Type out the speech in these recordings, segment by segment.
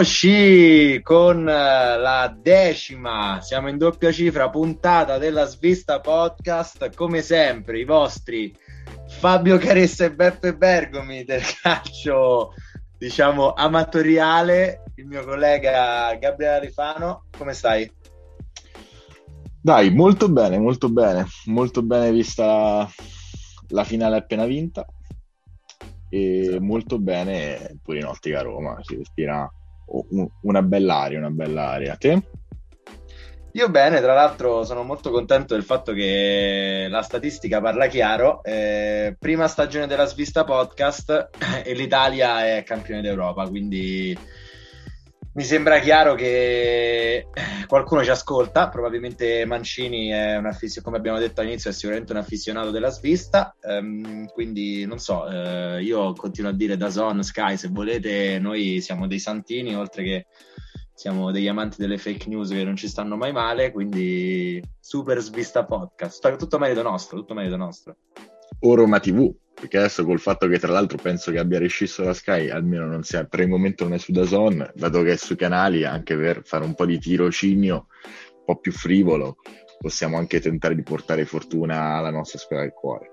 Rieccoci con eh, la decima, siamo in doppia cifra, puntata della Svista Podcast, come sempre i vostri Fabio Caressa e Beppe Bergomi del calcio, diciamo, amatoriale, il mio collega Gabriele Rifano, come stai? Dai, molto bene, molto bene, molto bene vista la finale appena vinta. E esatto. molto bene pure in ottica Roma, si respira una bella aria, una bella aria. Te? Io bene, tra l'altro sono molto contento del fatto che la statistica parla chiaro. Eh, prima stagione della Svista Podcast e l'Italia è campione d'Europa, quindi mi sembra chiaro che qualcuno ci ascolta, probabilmente Mancini è un affissionato, come abbiamo detto all'inizio, è sicuramente un affissionato della svista, um, quindi non so, uh, io continuo a dire da Zone, Sky, se volete, noi siamo dei santini, oltre che siamo degli amanti delle fake news che non ci stanno mai male, quindi super svista podcast, tutto merito nostro, tutto merito nostro. O Roma TV, perché adesso col fatto che tra l'altro penso che abbia rescisso la Sky, almeno non sia, per il momento non è su Dazon, dato che è sui canali, anche per fare un po' di tirocinio un po' più frivolo, possiamo anche tentare di portare fortuna alla nostra squadra del cuore.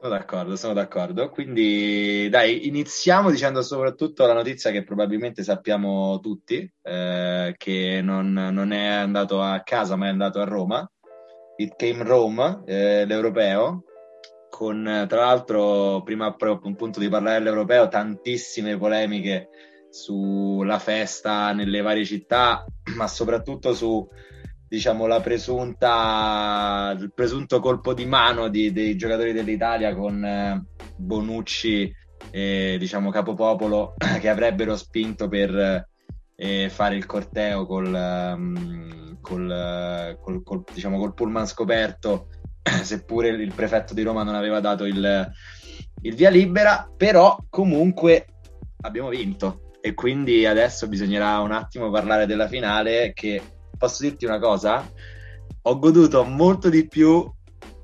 Sono d'accordo, sono d'accordo. Quindi dai, iniziamo dicendo soprattutto la notizia che probabilmente sappiamo tutti, eh, che non, non, è andato a casa ma è andato a Roma. It came Rome, eh, l'europeo, con tra l'altro prima appunto di parlare dell'europeo tantissime polemiche sulla festa nelle varie città ma soprattutto su diciamo la presunta il presunto colpo di mano di, dei giocatori dell'Italia con eh, Bonucci e diciamo Capopopolo che avrebbero spinto per eh, fare il corteo col, um, col, col, col, diciamo, col pullman scoperto seppure il prefetto di Roma non aveva dato il, il via libera, però comunque abbiamo vinto e quindi adesso bisognerà un attimo parlare della finale che posso dirti una cosa? Ho goduto molto di più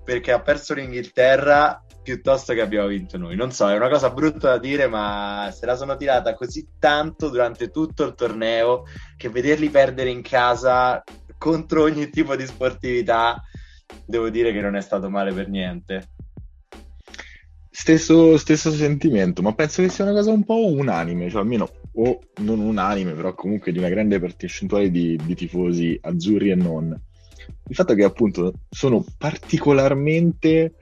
perché ha perso l'Inghilterra piuttosto che abbiamo vinto noi. Non so, è una cosa brutta da dire, ma se la sono tirata così tanto durante tutto il torneo che vederli perdere in casa contro ogni tipo di sportività devo dire che non è stato male per niente. Stesso, stesso sentimento, ma penso che sia una cosa un po' unanime, cioè almeno, o non unanime, però comunque di una grande percentuale di, di tifosi azzurri e non. Il fatto che appunto sono particolarmente,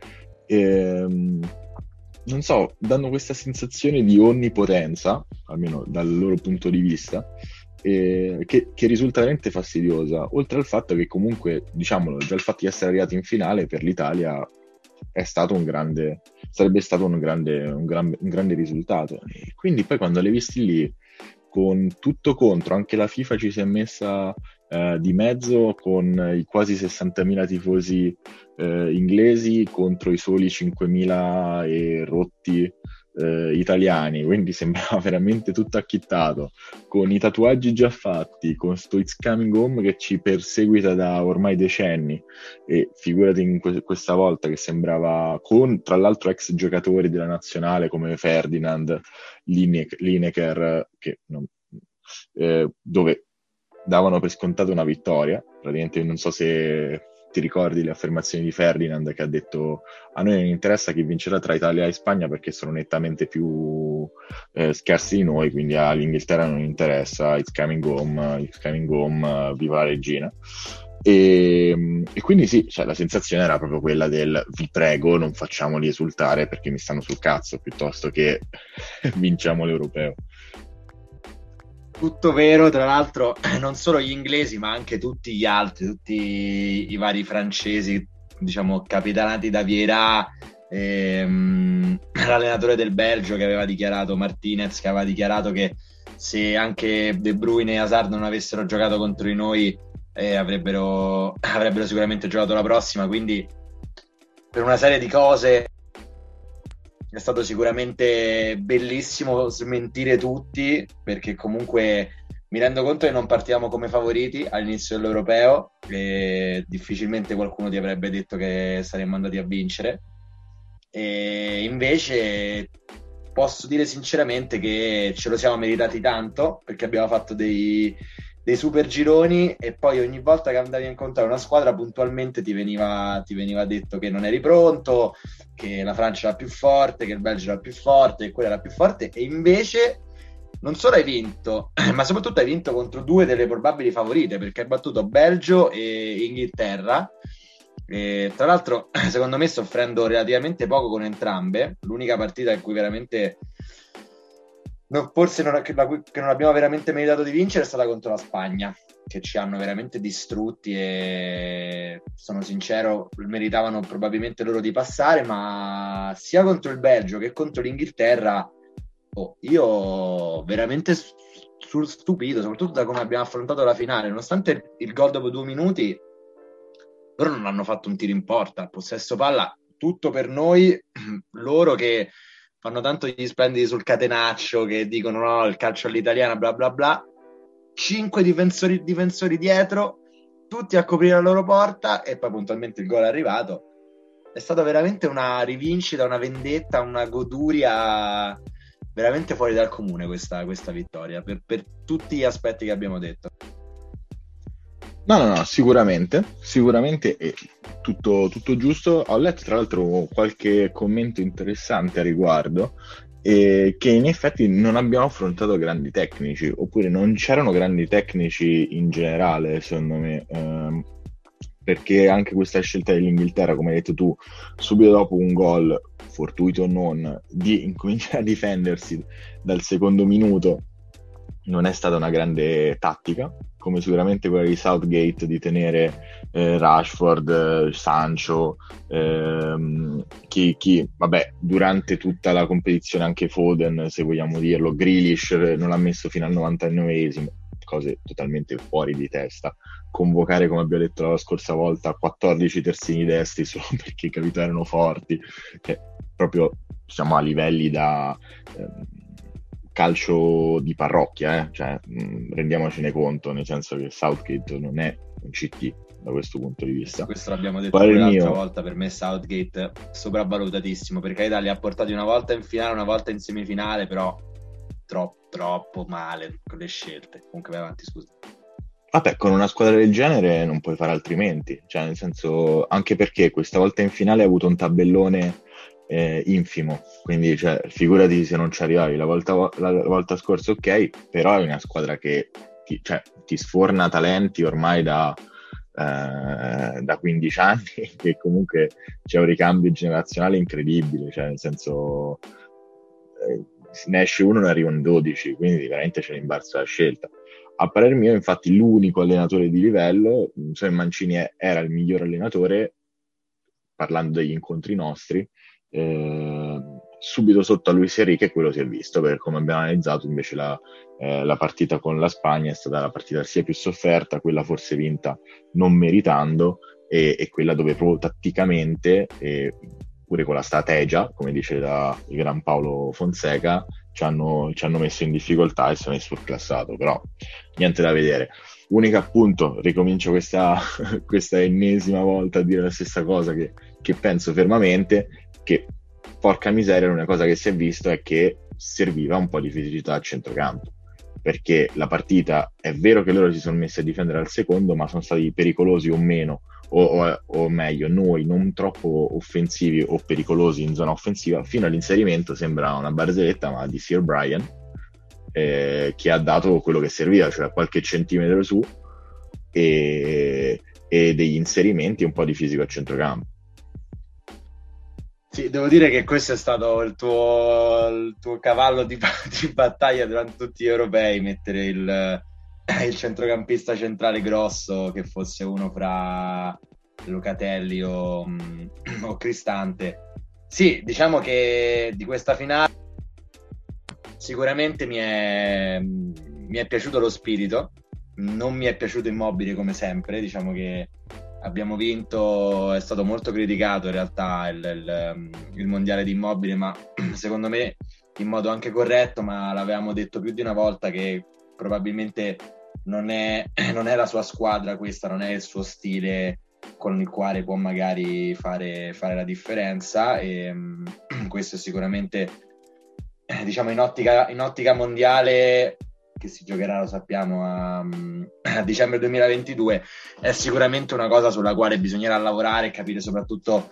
ehm, non so, danno questa sensazione di onnipotenza, almeno dal loro punto di vista, che, che, risulta veramente fastidiosa, oltre al fatto che comunque, diciamolo, già il fatto di essere arrivati in finale per l'Italia è stato un grande, sarebbe stato un grande, un gran, un grande risultato. E quindi poi quando l'hai visti lì con tutto contro, anche la FIFA ci si è messa eh, di mezzo con i quasi 60.000 tifosi eh, inglesi contro i soli 5.000 e rotti eh, italiani, quindi sembrava veramente tutto acchittato, con i tatuaggi già fatti, con sto It's Coming Home che ci perseguita da ormai decenni. E figurati in que- questa volta che sembrava con tra l'altro ex giocatori della nazionale come Ferdinand, Line- Lineker, che non, eh, dove davano per scontato una vittoria, praticamente non so se ti ricordi le affermazioni di Ferdinand che ha detto a noi non interessa chi vincerà tra Italia e Spagna perché sono nettamente più eh, scarsi di noi, quindi all'Inghilterra non interessa, it's coming home, it's coming home, viva la regina. E, e, quindi sì, cioè, la sensazione era proprio quella del vi prego non facciamoli esultare perché mi stanno sul cazzo piuttosto che vinciamo l'europeo. Tutto vero, tra l'altro, non solo gli inglesi, ma anche tutti gli altri, tutti i vari francesi, diciamo, capitanati da Vieira, ehm, l'allenatore del Belgio che aveva dichiarato, Martinez, che aveva dichiarato che se anche De Bruyne e Hazard non avessero giocato contro di noi, eh, avrebbero, avrebbero sicuramente giocato la prossima. Quindi, per una serie di cose, è stato sicuramente bellissimo smentire tutti perché comunque mi rendo conto che non partiamo come favoriti all'inizio dell'europeo e difficilmente qualcuno ti avrebbe detto che saremmo andati a vincere. E invece posso dire sinceramente che ce lo siamo meritati tanto perché abbiamo fatto dei, dei super gironi e poi ogni volta che andavi a incontrare una squadra puntualmente ti veniva, ti veniva detto che non eri pronto, che la Francia era più forte, che il Belgio era più forte, che quella era più forte e invece non solo hai vinto, ma soprattutto hai vinto contro due delle probabili favorite perché hai battuto Belgio e Inghilterra. E, tra l'altro, secondo me, soffrendo relativamente poco con entrambe. L'unica partita in cui veramente no, forse non, che, che non abbiamo veramente meritato di vincere è stata contro la Spagna, che ci hanno veramente distrutti e sono sincero, meritavano probabilmente loro di passare, ma sia contro il Belgio che contro l'Inghilterra Oh, io veramente sul stupito, soprattutto da come abbiamo affrontato la finale, nonostante il gol dopo due minuti, loro non hanno fatto un tiro in porta, possesso palla, tutto per noi, loro che fanno tanto gli splendidi sul catenaccio, che dicono no, il calcio all'italiana, bla bla bla, cinque difensori, difensori dietro, tutti a coprire la loro porta e poi puntualmente il gol è arrivato. È stata veramente una rivincita, una vendetta, una goduria veramente fuori dal comune questa, questa vittoria per, per, tutti gli aspetti che abbiamo detto. No, no, no, sicuramente, sicuramente è tutto, tutto giusto. Ho letto tra l'altro qualche commento interessante a riguardo e che in effetti non abbiamo affrontato grandi tecnici, oppure non c'erano grandi tecnici in generale, secondo me. Ehm, perché anche questa scelta dell'Inghilterra, come hai detto tu, subito dopo un gol, fortuito o non, di incominciare a difendersi dal secondo minuto non è stata una grande tattica, come sicuramente quella di Southgate di tenere eh, Rashford, Sancho, ehm, chi, chi, vabbè, durante tutta la competizione anche Foden, se vogliamo dirlo, Grealish non l'ha messo fino al 99esimo, cose totalmente fuori di testa. Convocare, come abbiamo detto la scorsa volta, 14 terzini destri solo perché capito erano forti, che proprio siamo a livelli da eh, calcio di parrocchia, eh? cioè, mh, mm, rendiamocene conto, nel senso che Southgate non è un CT da questo punto di vista. Questo l'abbiamo detto l'altra volta, per me Southgate sopravvalutatissimo, perché l'Italia ha portato una volta in finale, una volta in semifinale, però troppo, troppo male con le scelte. Comunque vai avanti, scusa. Vabbè, con una squadra del genere non puoi fare altrimenti, cioè nel senso, anche perché questa volta in finale hai avuto un tabellone eh, infimo, quindi cioè, figurati se non ci arrivavi la volta, la, la volta scorsa, ok, però è una squadra che ti, cioè, ti sforna talenti ormai da, eh, da 15 anni, che comunque c'è un ricambio generazionale incredibile, cioè nel senso eh, ne esce uno ne arrivano 12, quindi veramente c'è l'imbarzo la scelta. A parer mio, infatti, l'unico allenatore di livello, cioè Mancini era il miglior allenatore, parlando degli incontri nostri, eh, subito sotto a Luis Enrique quello si è visto, perché come abbiamo analizzato invece la, eh, la, partita con la Spagna è stata la partita sia più sofferta, quella forse vinta non meritando, e, e quella dove proprio tatticamente, e pure con la strategia, come dice la, il gran Paolo Fonseca, ci hanno, ci hanno, messo in difficoltà e sono surclassato, però niente da vedere. Unico appunto, ricomincio questa, questa ennesima volta a dire la stessa cosa che, che penso fermamente, che porca miseria l'unica cosa che si è visto è che serviva un po' di fisicità a centrocampo perché la partita è vero che loro si sono messi a difendere al secondo ma sono stati pericolosi o meno o, o, o, meglio, noi non troppo offensivi o pericolosi in zona offensiva, fino all'inserimento sembra una barzelletta, ma di Sir Brian, eh, che ha dato quello che serviva, cioè qualche centimetro su e, e degli inserimenti e un po' di fisico a centrocampo. Sì, devo dire che questo è stato il tuo, il tuo cavallo di, di, battaglia durante tutti gli europei, mettere il, il centrocampista centrale grosso che fosse uno fra Locatelli o, mm, o Cristante. Sì, diciamo che di questa finale sicuramente mi è, mi è piaciuto lo spirito, non mi è piaciuto Immobile come sempre, diciamo che abbiamo vinto, è stato molto criticato in realtà il, il, il mondiale di Immobile, ma secondo me in modo anche corretto, ma l'avevamo detto più di una volta che probabilmente non è, non è la sua squadra questa, non è il suo stile con il quale può magari fare, fare la differenza e um, questo è sicuramente diciamo in ottica, in ottica mondiale che si giocherà, lo sappiamo, a, a, dicembre 2022, è sicuramente una cosa sulla quale bisognerà lavorare e capire soprattutto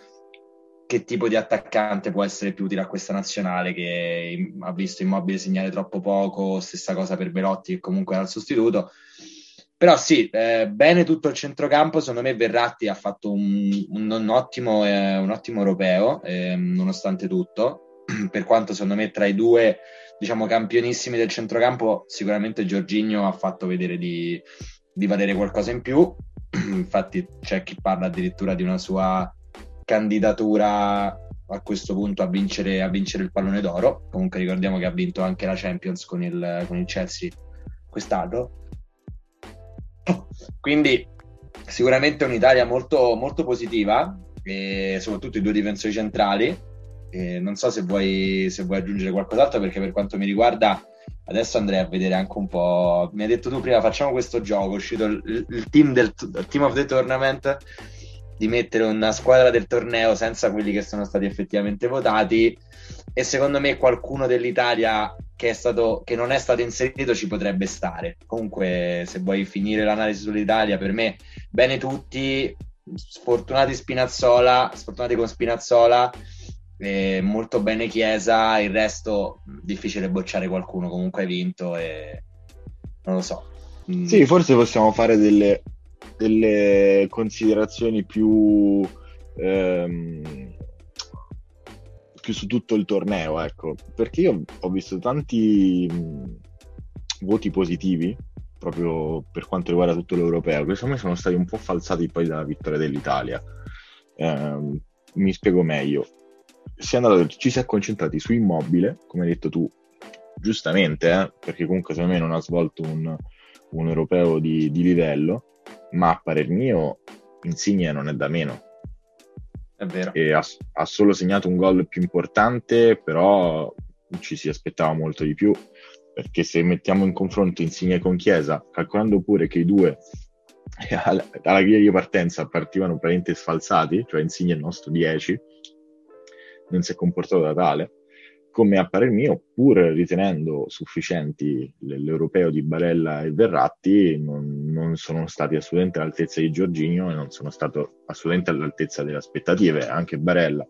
che tipo di attaccante può essere più utile a questa nazionale che ha visto Immobile segnare troppo poco, stessa cosa per Belotti che comunque era il sostituto. Però sì, eh, bene tutto il centrocampo, secondo me Verratti ha fatto un, un, un, ottimo, eh, un ottimo, europeo, eh, nonostante tutto, per quanto secondo me tra i due diciamo, campionissimi del centrocampo sicuramente Giorginio ha fatto vedere di, di valere qualcosa in più, infatti c'è chi parla addirittura di una sua candidatura a questo punto a vincere, a vincere il pallone d'oro, comunque ricordiamo che ha vinto anche la Champions con il, con il Chelsea quest'anno. Quindi sicuramente un'Italia molto, molto positiva, e soprattutto i due difensori centrali. E non so se vuoi, se vuoi aggiungere qualcos'altro, perché per quanto mi riguarda, adesso andrei a vedere anche un po'. Mi hai detto tu prima, facciamo questo gioco. È uscito il, il team, del, il team of the tournament di mettere una squadra del torneo senza quelli che sono stati effettivamente votati e secondo me qualcuno dell'Italia che, stato, che non è stato inserito ci potrebbe stare. Comunque, se vuoi finire l'analisi sull'Italia, per me bene tutti, sfortunati Spinazzola, sfortunati con Spinazzola, eh, molto bene Chiesa, il resto difficile bocciare qualcuno, comunque hai vinto e non lo so. Mm. Sì, forse possiamo fare delle, delle considerazioni più... Ehm più su tutto il torneo, ecco, perché io ho visto tanti mh, voti positivi proprio per quanto riguarda tutto l'europeo, che secondo me sono stati un po' falsati poi dalla vittoria dell'Italia. Eh, mi spiego meglio. Si è andato, ci si è concentrati su Immobile, come hai detto tu, giustamente, eh, perché comunque secondo me non ha svolto un, un europeo di, di livello, ma a parer mio Insigne non è da meno è vero. E ha, ha solo segnato un gol più importante, però ci si aspettava molto di più, perché se mettiamo in confronto Insigne con Chiesa, calcolando pure che i due alla, alla griglia di partenza partivano praticamente sfalsati, cioè Insigne il nostro 10, non si è comportato da tale, come a parer mio, pur ritenendo sufficienti l'europeo di Barella e Verratti, non, non, sono stati assolutamente all'altezza di Giorginio e non sono stati assolutamente all'altezza delle aspettative. Anche Barella,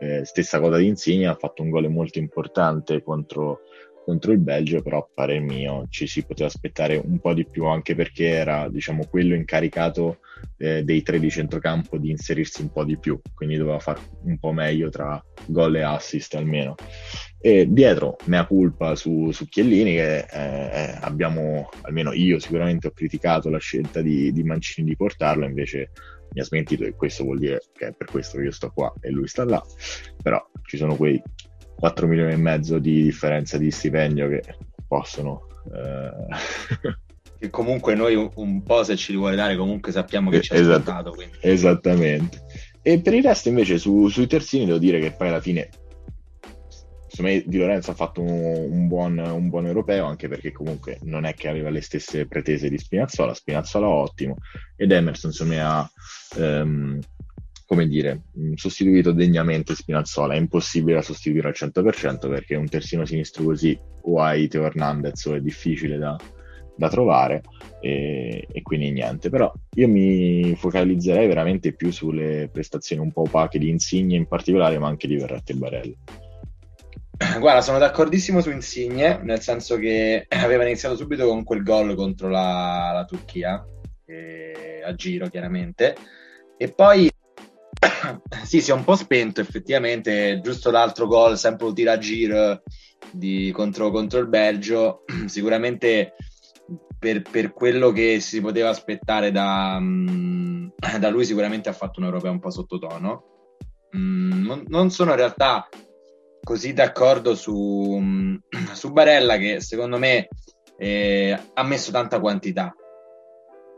eh, stessa cosa di Insigne, ha fatto un gol molto importante contro, contro il Belgio, però a parer mio ci si poteva aspettare un po' di più anche perché era diciamo, quello incaricato eh, dei tre di centrocampo di inserirsi un po' di più, quindi doveva fare un po' meglio tra gol e assist almeno. E dietro, mea culpa su, su Chiellini, che eh, eh, abbiamo, almeno io sicuramente ho criticato la scelta di, di Mancini di portarlo, invece mi ha smentito e questo vuol dire che è per questo che io sto qua e lui sta là, però ci sono quei 4 milioni e mezzo di differenza di stipendio che possono... Eh... che comunque noi un, un, po' se ci vuole dare comunque sappiamo che ci ha Esatt- ascoltato quindi. esattamente. E per il resto invece su, sui terzini devo dire che poi alla fine secondo me Di Lorenzo ha fatto un, un, buon, un, buon, europeo anche perché comunque non è che aveva le stesse pretese di Spinazzola. Spinazzola ottimo. Ed Emerson secondo me ha ehm, come dire, sostituito degnamente Spinazzola. È impossibile da sostituire al 100% perché un terzino sinistro così o hai Teo Hernandez o è difficile da, da trovare e, e, quindi niente. Però io mi focalizzerei veramente più sulle prestazioni un po' opache di Insigne in particolare, ma anche di Verratti e Barella. Guarda, sono d'accordissimo su Insigne, nel senso che aveva iniziato subito con quel gol contro la, la Turchia, eh, a giro chiaramente, e poi sì, si è un po' spento effettivamente, giusto l'altro gol, sempre un tiro a giro di, contro, contro il Belgio, sicuramente per, per, quello che si poteva aspettare da, mm, da, lui, sicuramente ha fatto un europeo un po' sottotono. Mm, non, non, sono in realtà così d'accordo su, mm, su Barella, che secondo me eh, ha messo tanta quantità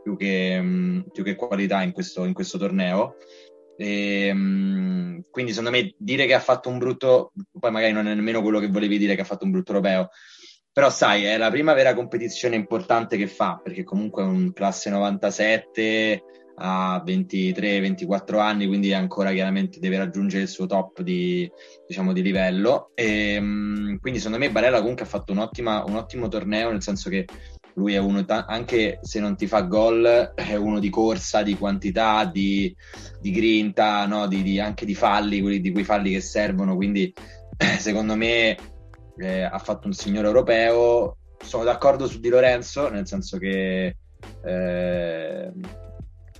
più che, più che qualità in questo, in questo torneo. E, quindi, secondo me, dire che ha fatto un brutto, poi magari non è nemmeno quello che volevi dire che ha fatto un brutto europeo, però sai, è la prima vera competizione importante che fa, perché comunque è un classe 97, ha 23-24 anni, quindi ancora chiaramente deve raggiungere il suo top di, diciamo, di livello. E, ehm, quindi secondo me Barella comunque ha fatto un, un ottimo torneo, nel senso che lui è uno, anche se non ti fa gol, è uno di corsa, di quantità, di, di grinta, no? di, di, anche di falli, quelli, di quei falli che servono. Quindi secondo me eh, ha fatto un signore europeo. Sono d'accordo su Di Lorenzo, nel senso che eh,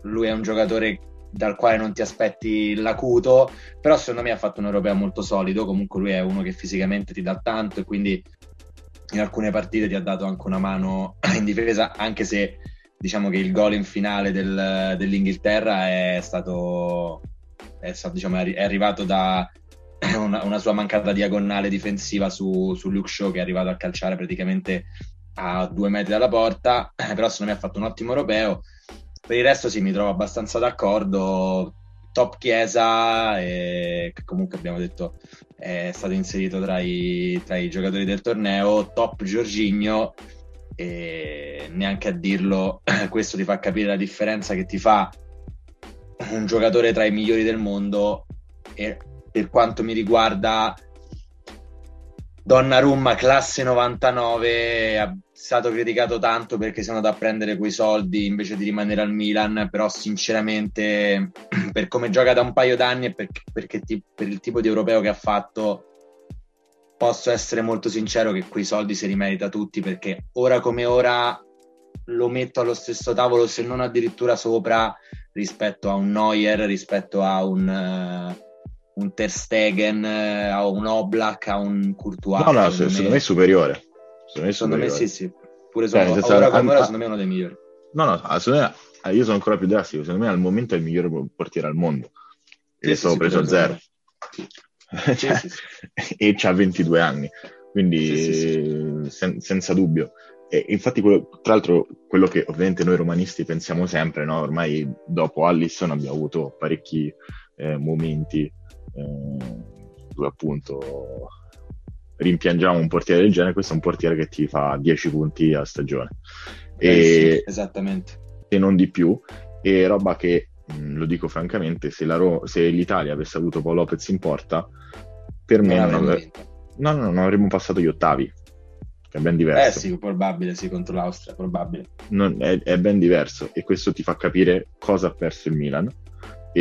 lui è un giocatore dal quale non ti aspetti l'acuto, però secondo me ha fatto un europeo molto solido, comunque lui è uno che fisicamente ti dà tanto e quindi in alcune partite ti ha dato anche una mano in difesa, anche se diciamo che il gol in finale del, dell'Inghilterra è stato, è, stato, diciamo, è arrivato da una, una, sua mancata diagonale difensiva su, su Luke Shaw che è arrivato a calciare praticamente a due metri dalla porta, però secondo me ha fatto un ottimo europeo per il resto sì, mi trovo abbastanza d'accordo. Top Chiesa, e, che comunque abbiamo detto è stato inserito tra i, tra i giocatori del torneo. Top Giorginio, e neanche a dirlo, questo ti fa capire la differenza che ti fa un giocatore tra i migliori del mondo. E per quanto mi riguarda, Donnarumma classe 99 stato criticato tanto perché è andato a prendere quei soldi invece di rimanere al Milan, però sinceramente per come gioca da un paio d'anni e per, perché ti, per il tipo di europeo che ha fatto posso essere molto sincero che quei soldi si rimerita tutti perché ora come ora lo metto allo stesso tavolo se non addirittura sopra rispetto a un Neuer, rispetto a un, uh, un Ter Stegen, uh, a un Oblak, a un Courtois. No, no, secondo me è superiore. Secondo me, sì, sì. Pure sono, cioè, ora come ora, secondo me è uno dei migliori. No, no, secondo me, eh, io sono ancora più drastico. Secondo me al momento è il migliore portiere al mondo. E sì, sì, preso a zero. cioè, e ha 22 anni, quindi sen- senza dubbio. E infatti, quello, tra l'altro, quello che ovviamente noi romanisti pensiamo sempre, no? ormai dopo Allison abbiamo avuto parecchi eh, momenti eh, dove appunto rimpiangiamo un portiere del genere, questo è un portiere che ti fa 10 punti a stagione. Eh, e, sì, esattamente. E non di più. E roba che, mh, lo dico francamente, se, Ro- se, l'Italia avesse avuto Paolo Lopez in porta, per me non, avre- no, no, non avremmo passato gli ottavi. Che è ben diverso. Eh sì, probabile, sì, contro l'Austria, probabile. Non, è, è ben diverso e questo ti fa capire cosa ha perso il Milan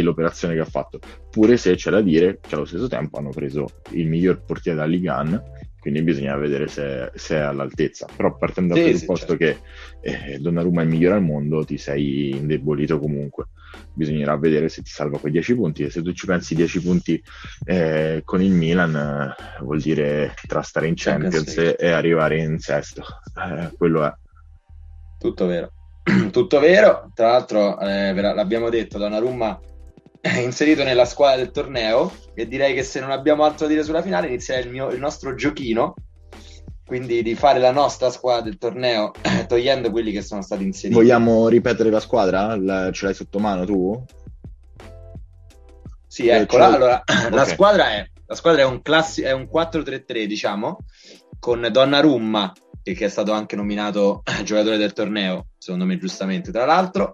l'operazione che ha fatto. Pure se c'è da dire che allo stesso tempo hanno preso il miglior portiere da Liga 1, quindi bisogna vedere se, se, è all'altezza. Però partendo dal sì, presupposto sì, certo. che eh, Donnarumma è il migliore al mondo, ti sei indebolito comunque. Bisognerà vedere se ti salva quei 10 punti e se tu ci pensi 10 punti eh, con il Milan eh, vuol dire tra stare in Champions e, e arrivare in sesto. Eh, quello è. Tutto vero. Tutto vero, tra l'altro eh, l'abbiamo detto, Donnarumma inserito nella squadra del torneo e direi che se non abbiamo altro da dire sulla finale inizierà il, mio, il nostro giochino quindi di fare la nostra squadra del torneo togliendo quelli che sono stati inseriti vogliamo ripetere la squadra? La, ce l'hai sotto mano tu? sì eh, eccola allora okay. la squadra è la squadra è un, classi- è un 4-3-3 diciamo con Donnarumma che è stato anche nominato giocatore del torneo secondo me giustamente tra l'altro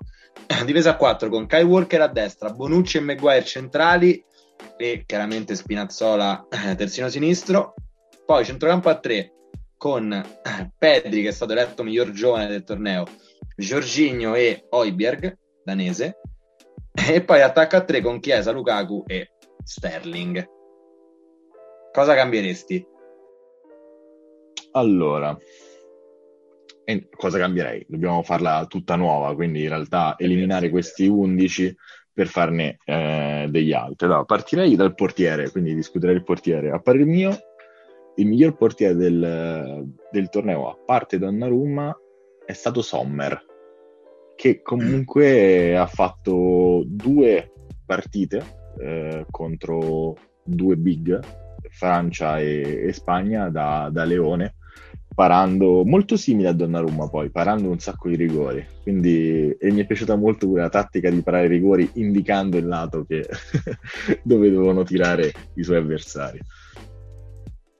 difesa a 4 con Kai Walker a destra, Bonucci e Maguire centrali e chiaramente Spinazzola terzino sinistro. Poi centrocampo a 3 con Pedri che è stato eletto miglior giovane del torneo, Giorginio e Oiberg, danese. E poi attacco a 3 con Chiesa, Lukaku e Sterling. Cosa cambieresti? Allora, e cosa cambierei? Dobbiamo farla tutta nuova, quindi in realtà eliminare questi 11 per farne eh, degli altri. Allora, partirei dal portiere, quindi discuterei il portiere. A parer mio, il miglior portiere del, del torneo, a parte Donnarumma, è stato Sommer, che comunque mm. ha fatto due partite eh, contro due big, Francia e, e Spagna, da, da Leone parando molto simile a Donnarumma poi, parando un sacco di rigori. Quindi e mi è piaciuta molto pure la tattica di parare i rigori indicando il lato che, dove dovevano tirare i suoi avversari.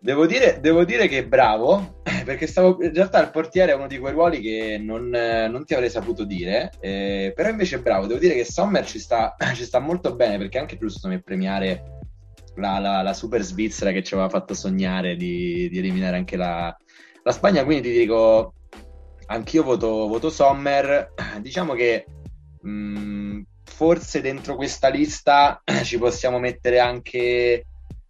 Devo dire, devo dire che bravo perché stavo, in realtà il portiere è uno di quei ruoli che non, non ti avrei saputo dire, eh, però invece bravo, devo dire che Sommer ci sta, ci sta molto bene perché anche giusto nel premiare la, la, la, super Svizzera che ci aveva fatto sognare di, di eliminare anche la, la, Spagna, quindi ti dico, anch'io voto, voto Sommer, diciamo che mh, mm, forse dentro questa lista ci possiamo mettere anche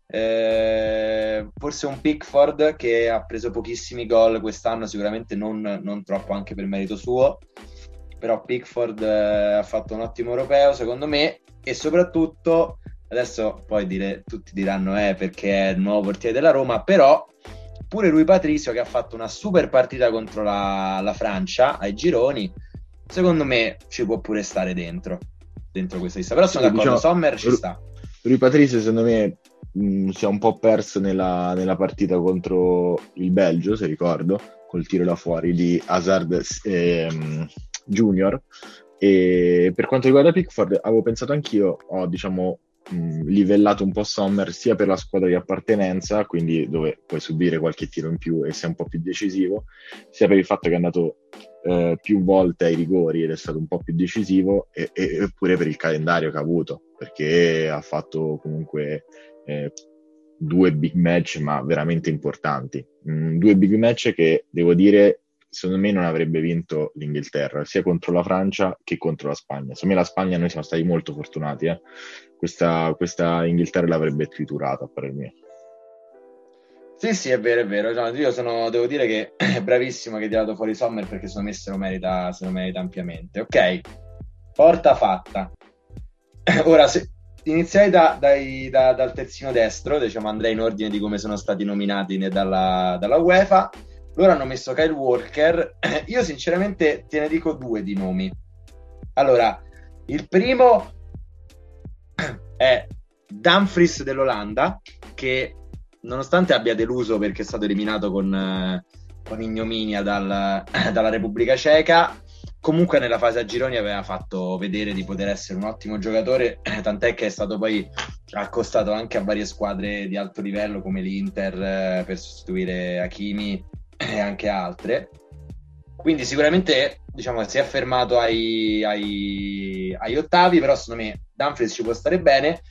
eh, forse un Pickford che ha preso pochissimi gol quest'anno, sicuramente non, non troppo anche per merito suo, però Pickford eh, ha fatto un ottimo europeo secondo me. E soprattutto adesso poi dire, tutti diranno eh perché è il nuovo portiere della Roma, però pure lui Patricio che ha fatto una super partita contro la, la Francia ai gironi, secondo me ci può pure stare dentro, dentro questa lista, però sono sì, d'accordo, diciamo, Sommer ci sta. Lui Patricio secondo me mh, mm, si è un po' perso nella, nella, partita contro il Belgio, se ricordo, col tiro da fuori di Hazard ehm, Junior. E per quanto riguarda Pickford, avevo pensato anch'io, ho diciamo mh, livellato un po' Sommer sia per la squadra di appartenenza, quindi dove puoi subire qualche tiro in più e sei un po' più decisivo, sia per il fatto che è andato eh, più volte ai rigori ed è stato un po' più decisivo, e, e, eppure per il calendario che ha avuto, perché ha fatto comunque eh, due big match, ma veramente importanti. Mm, due big match che devo dire, secondo me, non avrebbe vinto l'Inghilterra, sia contro la Francia che contro la Spagna. Secondo me la Spagna noi siamo stati molto fortunati, eh. Questa, questa Inghilterra l'avrebbe triturata, a parer mio. Sì, sì, è vero, è vero. Cioè, io sono, devo dire che è bravissimo che hai tirato fuori Sommer perché secondo me se lo merita, se lo merita ampiamente. Ok, porta fatta. Ora, se, Inizierei da, dai, da, dal terzino destro, diciamo andrei in ordine di come sono stati nominati dalla, dalla UEFA. Loro hanno messo Kyle Walker. Io sinceramente te ne dico due di nomi. Allora, il primo è Dumfries dell'Olanda, che nonostante abbia deluso perché è stato eliminato con, con ignominia dal, dalla Repubblica Ceca, comunque nella fase a gironi aveva fatto vedere di poter essere un ottimo giocatore, tant'è che è stato poi accostato anche a varie squadre di alto livello come l'Inter eh, per sostituire Hakimi e anche altre. Quindi sicuramente diciamo, si è fermato ai, ai, agli ottavi, però secondo me Dumfries ci può stare bene.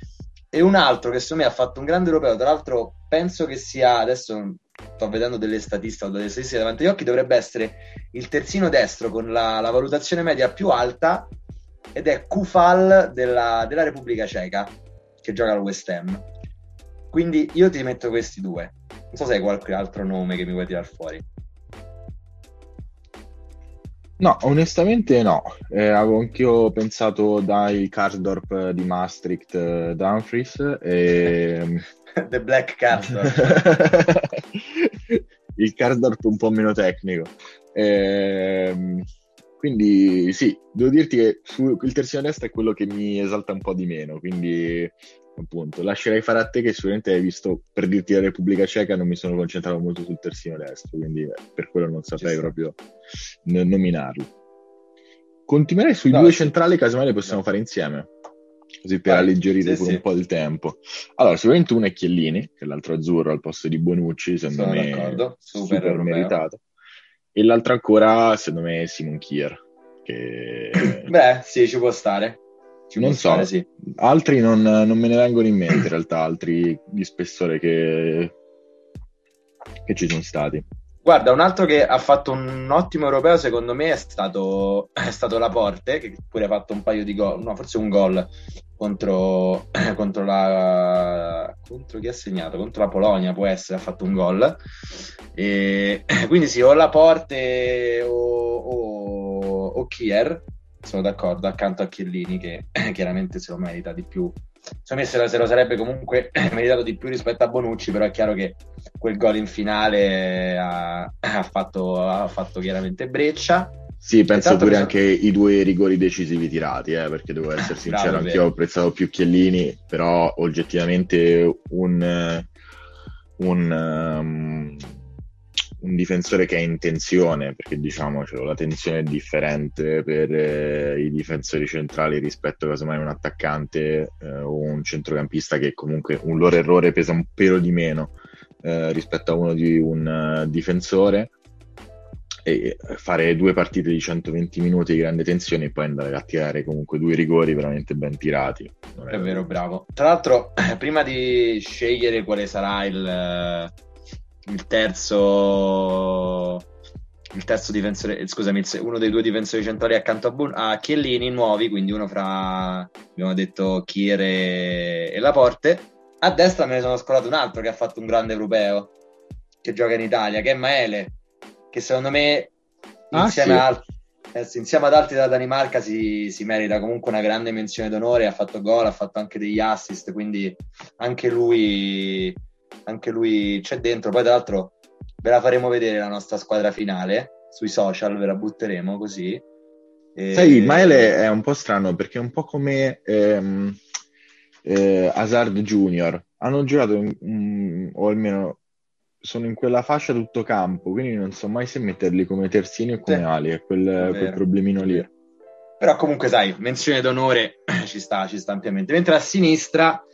E un altro che secondo me ha fatto un grande europeo, tra l'altro penso che sia, adesso sto vedendo delle statistiche, delle statistiche davanti agli occhi, dovrebbe essere il terzino destro con la, la valutazione media più alta ed è Kufal della, della, Repubblica Ceca che gioca al West Ham. Quindi io ti metto questi due. Non so se hai qualche altro nome che mi vuoi tirare fuori. No, onestamente no. Eh, avevo anch'io pensato dai Karsdorp di Maastricht uh, Dumfries e The Black Cardor. il Cardorp un po' meno tecnico. Ehm, quindi sì, devo dirti che su, il terzino destro è quello che mi esalta un po' di meno, quindi appunto lascerei fare a te che sicuramente hai visto, per dirti la Repubblica Ceca non mi sono concentrato molto sul terzino destro, quindi per quello non saprei proprio n- nominarlo. Continuerei sui no, due sì. centrali, casomai le possiamo no. fare insieme così per Vai, alleggerire sì, sì. un po' il tempo. Allora, sicuramente uno è Chiellini, che è l'altro azzurro al posto di Bonucci, secondo Sono me d'accordo. super, super meritato. E l'altro ancora, secondo me, è Simon Kier. Che... Beh, sì, ci può stare. Non so, stare, sì. altri non, non, me ne vengono in mente in realtà, altri di spessore che, che ci sono stati. Guarda, un altro che ha fatto un ottimo europeo, secondo me, è stato, è stato Laporte, che pure ha fatto un paio di gol, no, forse un gol contro, contro la. contro chi ha segnato? Contro la Polonia, può essere, ha fatto un gol. E, quindi sì, o Laporte o, o, o Kier, sono d'accordo, accanto a Chiellini, che chiaramente se lo merita di più secondo me se lo, se lo, sarebbe comunque meritato di più rispetto a Bonucci, però è chiaro che quel gol in finale ha, ha, fatto, ha fatto, chiaramente breccia. Sì, penso pure anche i due rigori decisivi tirati, eh, perché devo essere sincero, anche io ho apprezzato più Chiellini, però oggettivamente un, un um, un difensore che ha intenzione, perché diciamo cioè, la tensione è differente per eh, i difensori centrali rispetto a casomai un attaccante eh, o un centrocampista che comunque un loro errore pesa un pelo di meno eh, rispetto a uno di un uh, difensore e fare due partite di 120 minuti di grande tensione e poi andare a tirare comunque due rigori veramente ben tirati. È vero, bravo. Tra l'altro, prima di scegliere quale sarà il, eh, il terzo il terzo difensore, scusami, uno dei due difensori centrali accanto a, Bun- a Chiellini, nuovi, quindi uno fra, abbiamo detto, Kier e, e Laporte. A destra me ne sono scolato un altro che ha fatto un grande europeo, che gioca in Italia, che è Maele, che secondo me ah, insieme, sì. a, eh, insieme, ad altri della Danimarca si, si, merita comunque una grande menzione d'onore, ha fatto gol, ha fatto anche degli assist, quindi anche lui, anche lui c'è dentro. Poi tra l'altro ve la faremo vedere la nostra squadra finale sui social, ve la butteremo così. E... Sai, Maele è un po' strano perché è un po' come ehm, eh, Hazard Junior. Hanno giocato, in, um, o almeno sono in quella fascia tutto campo, quindi non so mai se metterli come terzini o come sì. ali, è quel, quel problemino lì. Però comunque, sai, menzione d'onore ci sta, ci sta ampiamente. Mentre a sinistra,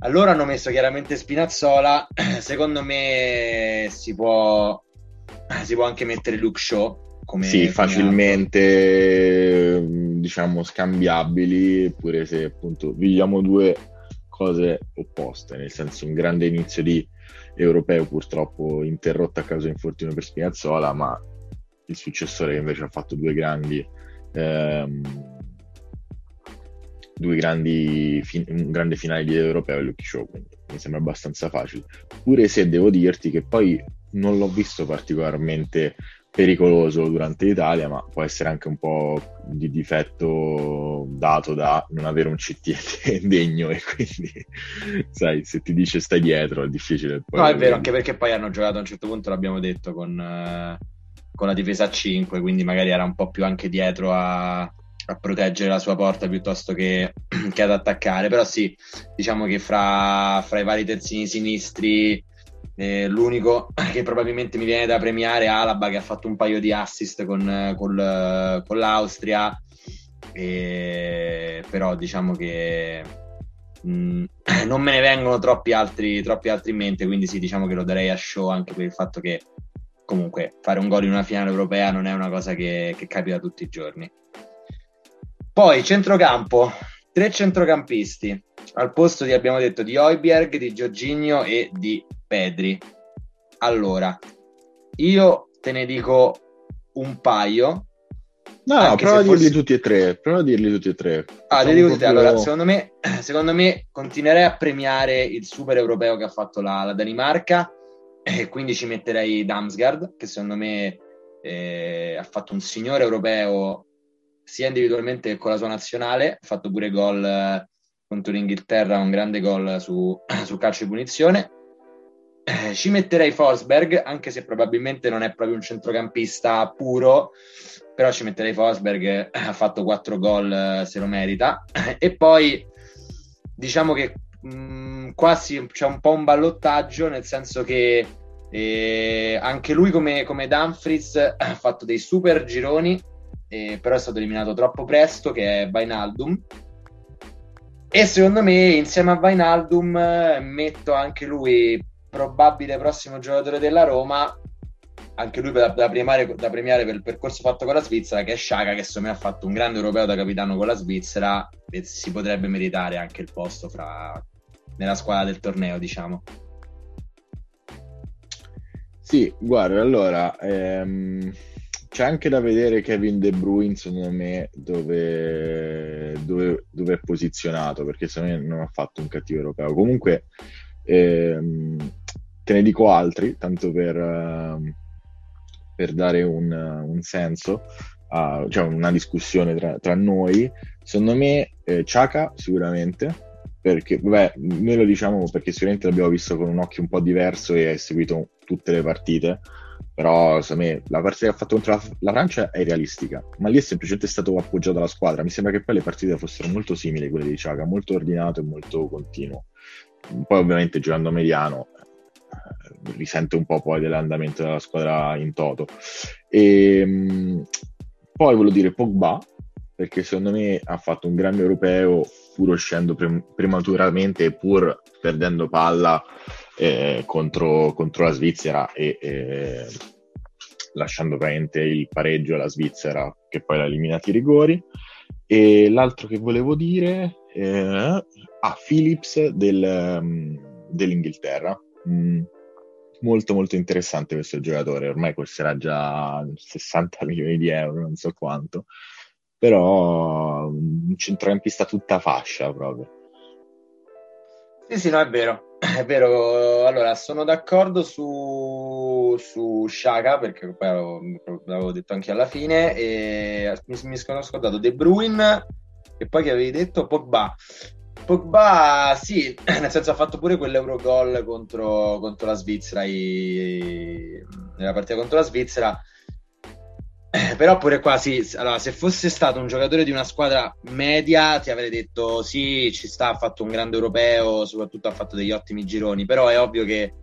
allora hanno messo chiaramente Spinazzola, secondo me si può, si può anche mettere Luke Shaw. Come, sì, come facilmente, altro. diciamo, scambiabili, pure se appunto viviamo due cose opposte, nel senso un grande inizio di europeo purtroppo interrotto a causa di infortunio per Spinazzola, ma il successore invece ha fatto due grandi, ehm, due grandi fin- un grande finale di europeo e Lucky Show, quindi mi sembra abbastanza facile. Pure se devo dirti che poi non l'ho visto particolarmente pericoloso durante l'Italia, ma può essere anche un po' di difetto dato da non avere un CT degno e quindi, sai, se ti dice stai dietro è difficile. Poi no, è vero, anche perché poi hanno giocato a un certo punto, l'abbiamo detto, con, eh, con la difesa a 5, quindi magari era un po' più anche dietro a, a proteggere la sua porta piuttosto che, che, ad attaccare. Però sì, diciamo che fra, fra i vari terzini sinistri eh, l'unico che probabilmente mi viene da premiare è Alaba che ha fatto un paio di assist con, col, con l'Austria, e, però diciamo che mh, mm, non me ne vengono troppi altri, troppi altri in mente, quindi sì, diciamo che lo darei a show anche per il fatto che comunque fare un gol in una finale europea non è una cosa che, che capita tutti i giorni. Poi centrocampo, tre centrocampisti al posto di abbiamo detto di Oiberg, di Giorginio e di Pedri. Allora, io te ne dico un paio. No, prova a dirli forse... tutti e tre. Prova a dirli tutti e tre. Ah, te dico proprio... Allora, secondo me, secondo me continuerei a premiare il super europeo che ha fatto la, la Danimarca. E quindi ci metterei Damsgaard, che secondo me eh, ha fatto un signore europeo sia individualmente che con la sua nazionale. Ha fatto pure gol eh, contro l'Inghilterra, un grande gol su, su calcio di punizione. Eh, ci metterei Forsberg, anche se probabilmente non è proprio un centrocampista puro, però ci metterei Forsberg, eh, ha fatto quattro gol, eh, se lo merita. E poi diciamo che mh, mm, quasi c'è un po' un ballottaggio, nel senso che eh, anche lui come, come Dumfries ha fatto dei super gironi, eh, però è stato eliminato troppo presto, che è Vainaldum. E secondo me insieme a Vainaldum metto anche lui probabile prossimo giocatore della Roma, anche lui da, da, premiare, da, premiare, per il percorso fatto con la Svizzera, che è Sciaga, che secondo me ha fatto un grande europeo da capitano con la Svizzera e si potrebbe meritare anche il posto fra, nella squadra del torneo, diciamo. Sì, guarda, allora ehm, c'è anche da vedere Kevin De Bruyne, secondo me, dove, dove, dove è posizionato, perché secondo me non ha fatto un cattivo europeo. Comunque, ehm, te ne dico altri, tanto per, uh, per dare un, un senso, a, cioè una discussione tra, tra noi. Secondo me eh, Chaka sicuramente, perché vabbè, noi lo diciamo perché sicuramente l'abbiamo visto con un occhio un po' diverso e hai seguito tutte le partite, però secondo me la partita che ha fatto contro la, la, Francia è realistica, ma lì è semplicemente stato appoggiato dalla squadra. Mi sembra che poi le partite fossero molto simili a quelle di Chaka, molto ordinato e molto continuo. Poi ovviamente giocando mediano eh, risente un po' poi dell'andamento della squadra in toto. E, ehm, poi volevo dire Pogba, perché secondo me ha fatto un grande europeo pur uscendo pre- prematuramente e pur perdendo palla eh, contro, contro, la Svizzera e eh, lasciando praticamente il pareggio alla Svizzera che poi l'ha eliminato i rigori. E l'altro che volevo dire è ah, Phillips del, um, dell'Inghilterra. Mm, molto molto interessante questo giocatore, ormai costerà già 60 milioni di euro, non so quanto, però un centrocampista tutta fascia proprio. Sì, sì, no, è vero, è vero. Allora, sono d'accordo su, su Shaka, perché poi l'avevo detto anche alla fine, e mi, mi sono scordato De Bruyne, e poi che avevi detto Pogba. Pogba, sì, nel senso ha fatto pure quell'Eurogol contro, contro la Svizzera, i, nella partita contro la Svizzera, però pure qua sì, allora, se fosse stato un giocatore di una squadra media ti avrei detto sì, ci sta, ha fatto un grande europeo, soprattutto ha fatto degli ottimi gironi, però è ovvio che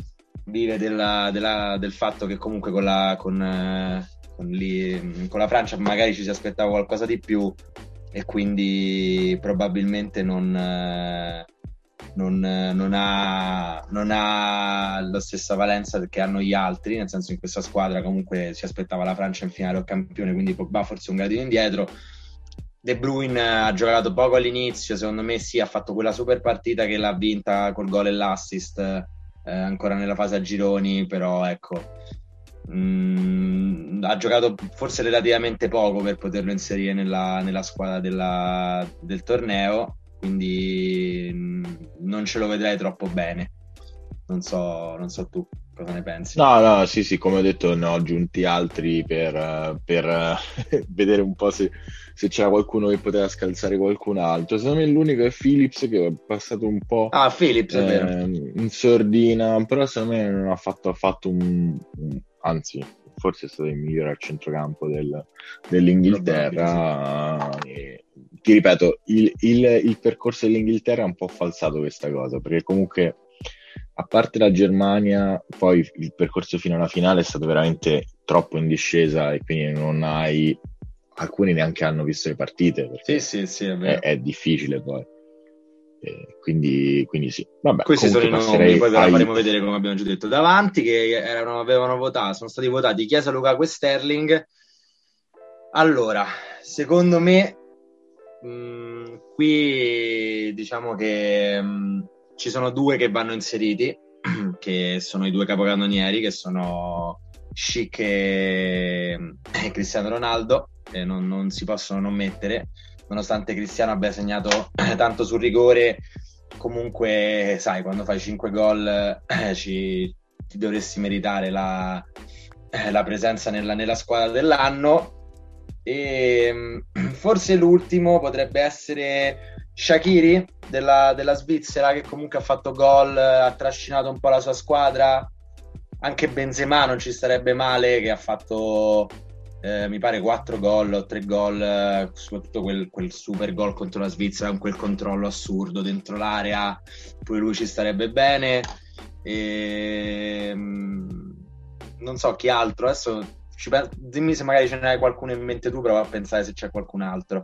vive della, della, del fatto che comunque con la, con, eh, con, lì, con la Francia magari ci si aspettava qualcosa di più e quindi probabilmente non, eh, non, non, ha, non ha la stessa valenza che hanno gli altri, nel senso in questa squadra comunque si aspettava la Francia in finale o campione, quindi Pogba forse un gradino indietro. De Bruyne ha giocato poco all'inizio, secondo me sì, ha fatto quella super partita che l'ha vinta col gol e l'assist eh, ancora nella fase a gironi, però ecco, mh, mm, ha giocato forse relativamente poco per poterlo inserire nella, nella squadra della, del torneo quindi mm, non ce lo vedrei troppo bene. Non so, non so tu cosa ne pensi. No, no, sì, sì, come ho detto, ne ho aggiunti altri per, per vedere un po' se, se, c'era qualcuno che poteva scalzare qualcun altro. Secondo me l'unico è Philips che è passato un po' ah, Philips, eh, in sordina, però secondo me non ha fatto affatto un, un anzi, forse è stato il migliore al centrocampo del, dell'Inghilterra. E, ti ripeto, il, il, il, percorso dell'Inghilterra è un po' falsato questa cosa, perché comunque, a parte la Germania, poi il percorso fino alla finale è stato veramente troppo in discesa e quindi non hai... Alcuni neanche hanno visto le partite. Sì, sì, sì, è, è, è difficile poi. Eh, quindi, quindi, sì. Vabbè, Questi sono i nomi, poi ve la ai... faremo vedere come abbiamo già detto. Davanti che erano, avevano votato, sono stati votati Chiesa, Lukaku e Sterling. Allora, secondo me, mm, qui diciamo che mm, ci sono due che vanno inseriti, che sono i due capocannonieri, che sono Schick e, Cristiano Ronaldo, e non, non si possono non mettere nonostante Cristiano abbia segnato tanto sul rigore, comunque, sai, quando fai 5 gol ci, ti dovresti meritare la, la presenza nella, nella, squadra dell'anno. E mm, forse l'ultimo potrebbe essere Shakiri della, della Svizzera, che comunque ha fatto gol, ha trascinato un po' la sua squadra. Anche Benzema non ci starebbe male, che ha fatto eh, mi pare 4 gol o 3 gol, eh, soprattutto quel, quel, super gol contro la Svizzera con quel controllo assurdo dentro l'area, poi lui ci starebbe bene. E, ehm, non so chi altro, adesso pen- dimmi se magari ce n'hai qualcuno in mente tu, prova a pensare se c'è qualcun altro.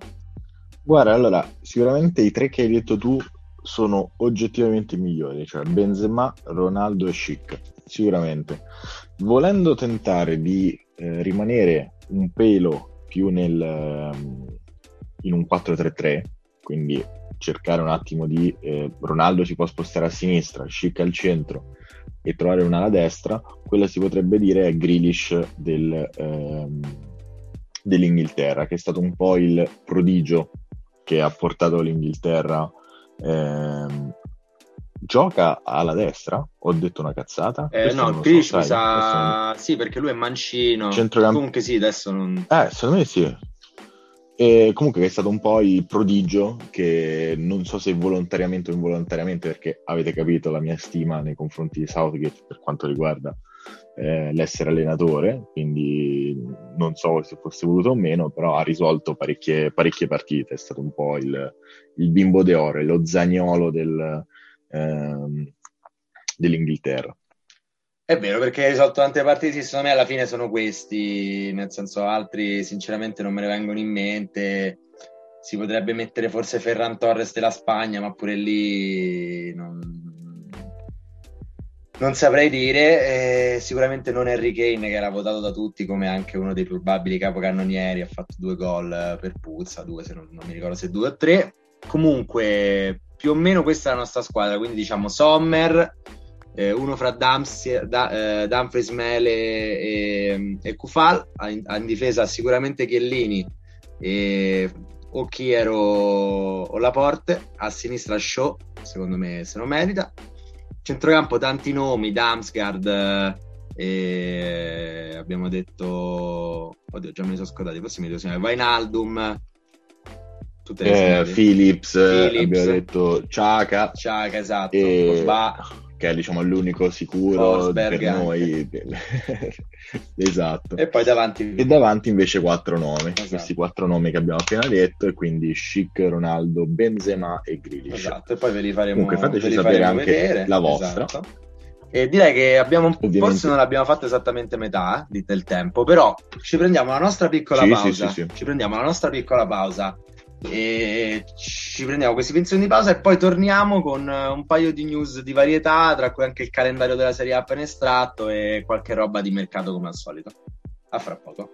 Guarda, allora, sicuramente i tre che hai detto tu sono oggettivamente migliori, cioè Benzema, Ronaldo e Chic, sicuramente. Volendo tentare di eh, rimanere un pelo più nel, ehm, in un 4-3-3, quindi cercare un attimo di eh, Ronaldo si può spostare a sinistra, Schick al centro e trovare un'ala destra, quella si potrebbe dire è Grealish del, ehm, dell'Inghilterra, che è stato un po' il prodigio che ha portato l'Inghilterra ehm, gioca alla destra? Ho detto una cazzata? Eh, no, Grish so, mi sa... Sì, perché lui è mancino. Centrocamp... Comunque sì, adesso non... Eh, secondo me sì. E comunque è stato un po' il prodigio che non so se volontariamente o involontariamente, perché avete capito la mia stima nei confronti di Southgate per quanto riguarda eh, l'essere allenatore, quindi non so se fosse voluto o meno, però ha risolto parecchie, parecchie partite, è stato un po' il, il bimbo de ore, lo zagnolo del, ehm, dell'Inghilterra. È vero, perché risolto tante partite, secondo me alla fine sono questi, nel senso altri sinceramente non me ne vengono in mente. Si potrebbe mettere forse Ferran Torres della Spagna, ma pure lì non, Non saprei dire, eh, sicuramente non Harry Kane che era votato da tutti come anche uno dei probabili capocannonieri, ha fatto due gol per puzza, due se non, non mi ricordo se due o tre. Comunque, più o meno questa è la nostra squadra, quindi diciamo Sommer, eh, uno fra Dumfries, da, eh, Dumfries Mele e, e Kufal, in, in, difesa sicuramente Chiellini e Occhiero o Laporte, a sinistra Shaw, secondo me se lo merita. Centrocampo tanti nomi, Damsgaard, e abbiamo detto, oddio già me ne sono scordati, forse mi devo segnare, Vainaldum, tutte le eh, Philips, Philips, abbiamo detto Ciaca, Ciaca esatto, e... Pogba che è diciamo l'unico sicuro Forsberg per noi. esatto. E poi davanti. E davanti invece quattro nomi, esatto. questi quattro nomi che abbiamo appena detto, e quindi Chic, Ronaldo, Benzema e Grealish. Esatto, e poi ve li faremo Comunque fateci sapere anche vedere. la vostra. Esatto. E direi che abbiamo, Ovviamente. forse non abbiamo fatto esattamente metà del tempo, però ci prendiamo la nostra piccola sì, pausa. Sì, sì, ci prendiamo la nostra piccola pausa e ci prendiamo questi pensioni di pausa e poi torniamo con un paio di news di varietà, tra cui anche il calendario della Serie appena estratto e qualche roba di mercato come al solito. A fra poco.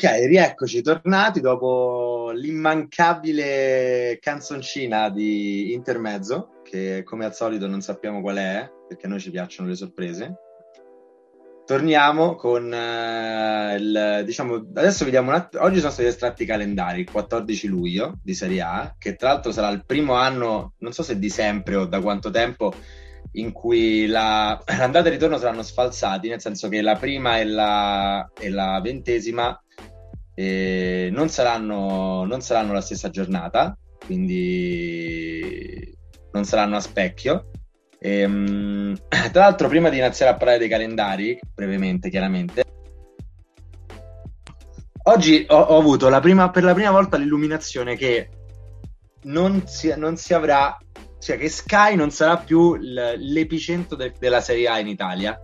Ok, rieccoci tornati dopo l'immancabile canzoncina di intermezzo, che come al solito non sappiamo qual è, perché a noi ci piacciono le sorprese. Torniamo con uh, il diciamo adesso vediamo un attimo. Oggi sono stati estratti i calendari il 14 luglio di Serie A, che tra l'altro sarà il primo anno, non so se di sempre o da quanto tempo, in cui la, l'andata e il ritorno saranno sfalsati, nel senso che la prima e la, e la ventesima eh, non, saranno, non saranno la stessa giornata, quindi non saranno a specchio. E, um, tra l'altro, prima di iniziare a parlare dei calendari, brevemente, chiaramente, oggi ho, ho avuto la prima, per la prima volta l'illuminazione che non si, non si avrà cioè che Sky non sarà più l'epicentro de- della Serie A in Italia.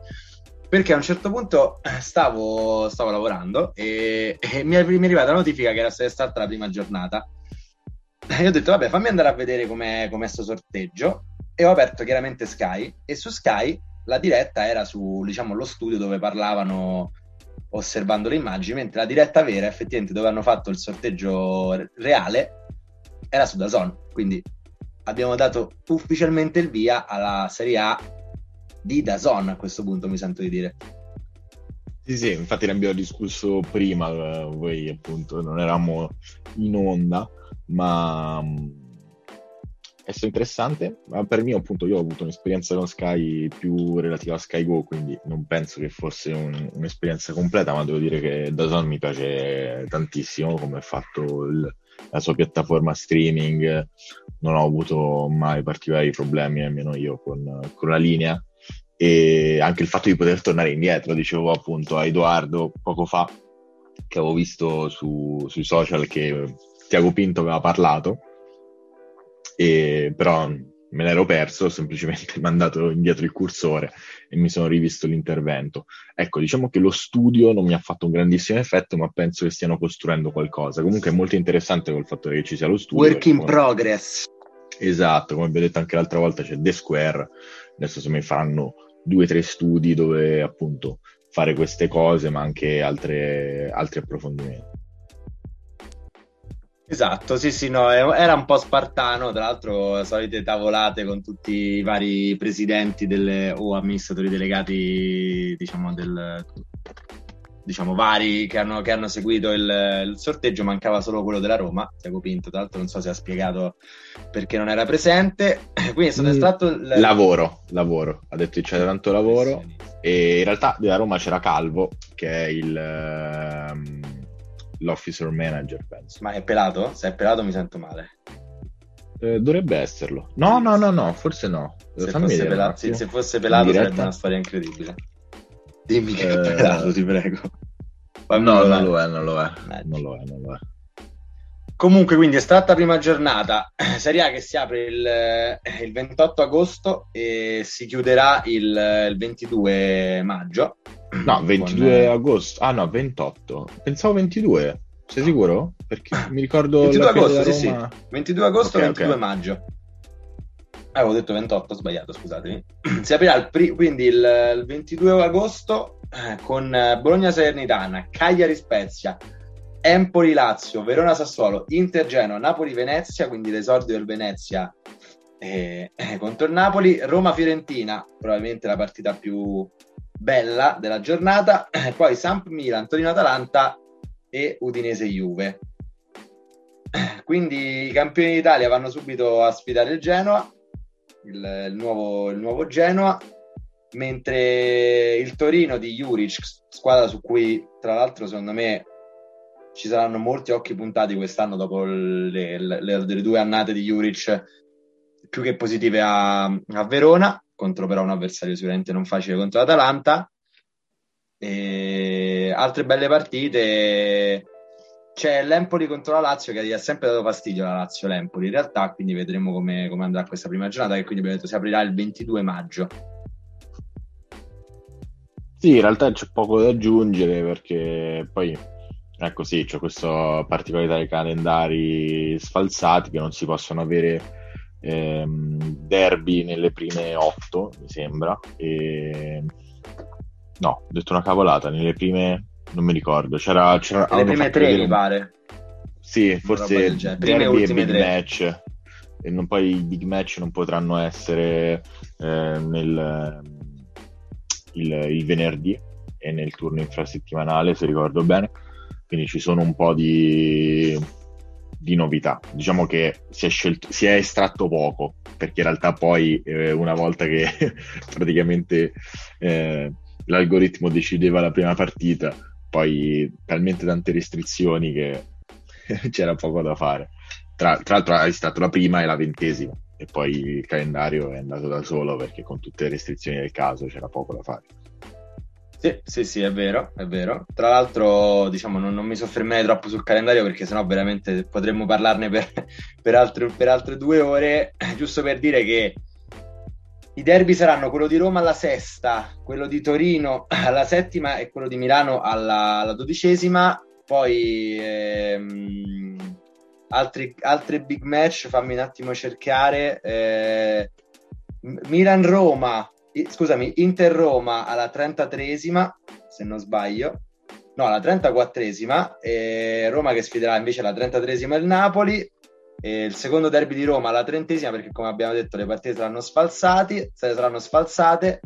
Perché a un certo punto stavo, stavo lavorando e, e mi, è, mi, è, arrivata la notifica che era stata la prima giornata. E ho detto, vabbè, fammi andare a vedere com'è, com'è sto sorteggio. E ho aperto chiaramente Sky. E su Sky la diretta era su, diciamo, lo studio dove parlavano osservando le immagini, mentre la diretta vera, effettivamente, dove hanno fatto il sorteggio reale, era su Dazon. Quindi abbiamo dato ufficialmente il via alla Serie A di Dazon a questo punto, mi sento di dire. Sì, sì, infatti ne abbiamo discusso prima, eh, voi appunto non eravamo in onda, ma mm, è stato interessante. Ma per me, appunto, io ho avuto un'esperienza con Sky più relativa a Sky Go, quindi non penso che fosse un, un'esperienza completa, ma devo dire che Dazon mi piace tantissimo come è fatto il, la sua piattaforma streaming, non ho avuto mai particolari problemi, almeno io, con, con la linea e anche il fatto di poter tornare indietro, dicevo appunto a Edoardo poco fa, che avevo visto su, sui social che Tiago Pinto aveva parlato, e, però me l'ero perso, ho semplicemente mandato indietro il cursore e mi sono rivisto l'intervento. Ecco, diciamo che lo studio non mi ha fatto un grandissimo effetto, ma penso che stiano costruendo qualcosa. Comunque è molto interessante col fatto che ci sia lo studio. Work in progress. Esatto, come abbiamo detto anche l'altra volta c'è The Square, adesso se mi faranno due o tre studi dove appunto fare queste cose, ma anche altre, altri approfondimenti. Esatto, sì, sì, no, era un po' spartano, tra l'altro solite tavolate con tutti i vari presidenti delle, o amministratori delegati, diciamo, del, diciamo vari che hanno, che hanno seguito il, il, sorteggio, mancava solo quello della Roma, Tiago Pinto, tra l'altro non so se ha spiegato perché non era presente, quindi è stato mm, estratto... Il... Lavoro, lavoro, ha detto che c'era tanto lavoro e in realtà della Roma c'era Calvo, che è il... Um l'officer manager, penso. Ma è pelato? Se è pelato mi sento male. Eh, dovrebbe esserlo. No, no, no, no, forse no. Se fosse, pelato, sì, se fosse pelato sarebbe una storia incredibile. Dimmi che eh... è pelato, ti prego. No, non lo è, non lo è. Non lo è, non lo è. Comunque, quindi è stata prima giornata. Serie A che si apre il, il 28 agosto e si chiuderà il, il 22 maggio. No, 22 con... agosto. Ah no, 28. Pensavo 22. Sei sicuro? Perché mi ricordo 22 agosto, sì, sì. 22 agosto okay, 22 okay. maggio. Ah, avevo detto 28, ho sbagliato, scusatemi. Si aprirà il pri- quindi il, il, 22 agosto eh, con Bologna Salernitana, Cagliari Spezia, Empoli Lazio, Verona Sassuolo, Inter Genoa, Napoli Venezia, quindi l'esordio del Venezia eh, eh, contro il Napoli, Roma Fiorentina, probabilmente la partita più bella della giornata, poi Samp Milan, Torino Atalanta e Udinese Juve. Quindi i campioni d'Italia vanno subito a sfidare il Genoa, il, il, nuovo, il nuovo Genoa, mentre il Torino di Juric, squadra su cui tra l'altro secondo me ci saranno molti occhi puntati quest'anno dopo le, le, le due annate di Juric più che positive a, a, Verona, contro però un avversario sicuramente non facile contro l'Atalanta. E altre belle partite. C'è l'Empoli contro la Lazio che ha sempre dato fastidio la Lazio l'Empoli in realtà, quindi vedremo come, come andrà questa prima giornata che quindi abbiamo detto si aprirà il 22 maggio. Sì, in realtà c'è poco da aggiungere perché poi ecco sì, c'è questa particolarità dei calendari sfalsati che non si possono avere ehm, derby nelle prime otto, mi sembra. E No, ho detto una cavolata, nelle prime non mi ricordo, c'era... c'era nelle prime tre vedere... mi pare. Sì, forse prime e big tre. match. E non, poi i big match non potranno essere eh, nel, il, il, venerdì e nel turno infrasettimanale, se ricordo bene. Quindi ci sono un po' di, di novità. Diciamo che si è, scelto, si è estratto poco, perché in realtà poi eh, una volta che praticamente eh, l'algoritmo decideva la prima partita, poi talmente tante restrizioni che c'era poco da fare. Tra, tra l'altro è stata la prima e la ventesima e poi il calendario è andato da solo perché con tutte le restrizioni del caso c'era poco da fare. Sì, sì, sì, è vero, è vero. Tra l'altro, diciamo, non, non mi soffermerei troppo sul calendario perché sennò veramente potremmo parlarne per, per, altre, per altre due ore, giusto per dire che i derby saranno quello di Roma alla sesta, quello di Torino alla settima e quello di Milano alla, alla dodicesima. Poi ehm, altri, altri big match, fammi un attimo cercare. Eh, Milan-Roma, scusami, Inter-Roma alla 33esima, se non sbaglio. No, alla 34esima. E Roma che sfiderà invece alla 33esima il Napoli. E il secondo derby di Roma alla trentesima, perché come abbiamo detto le partite saranno, saranno sfalsate.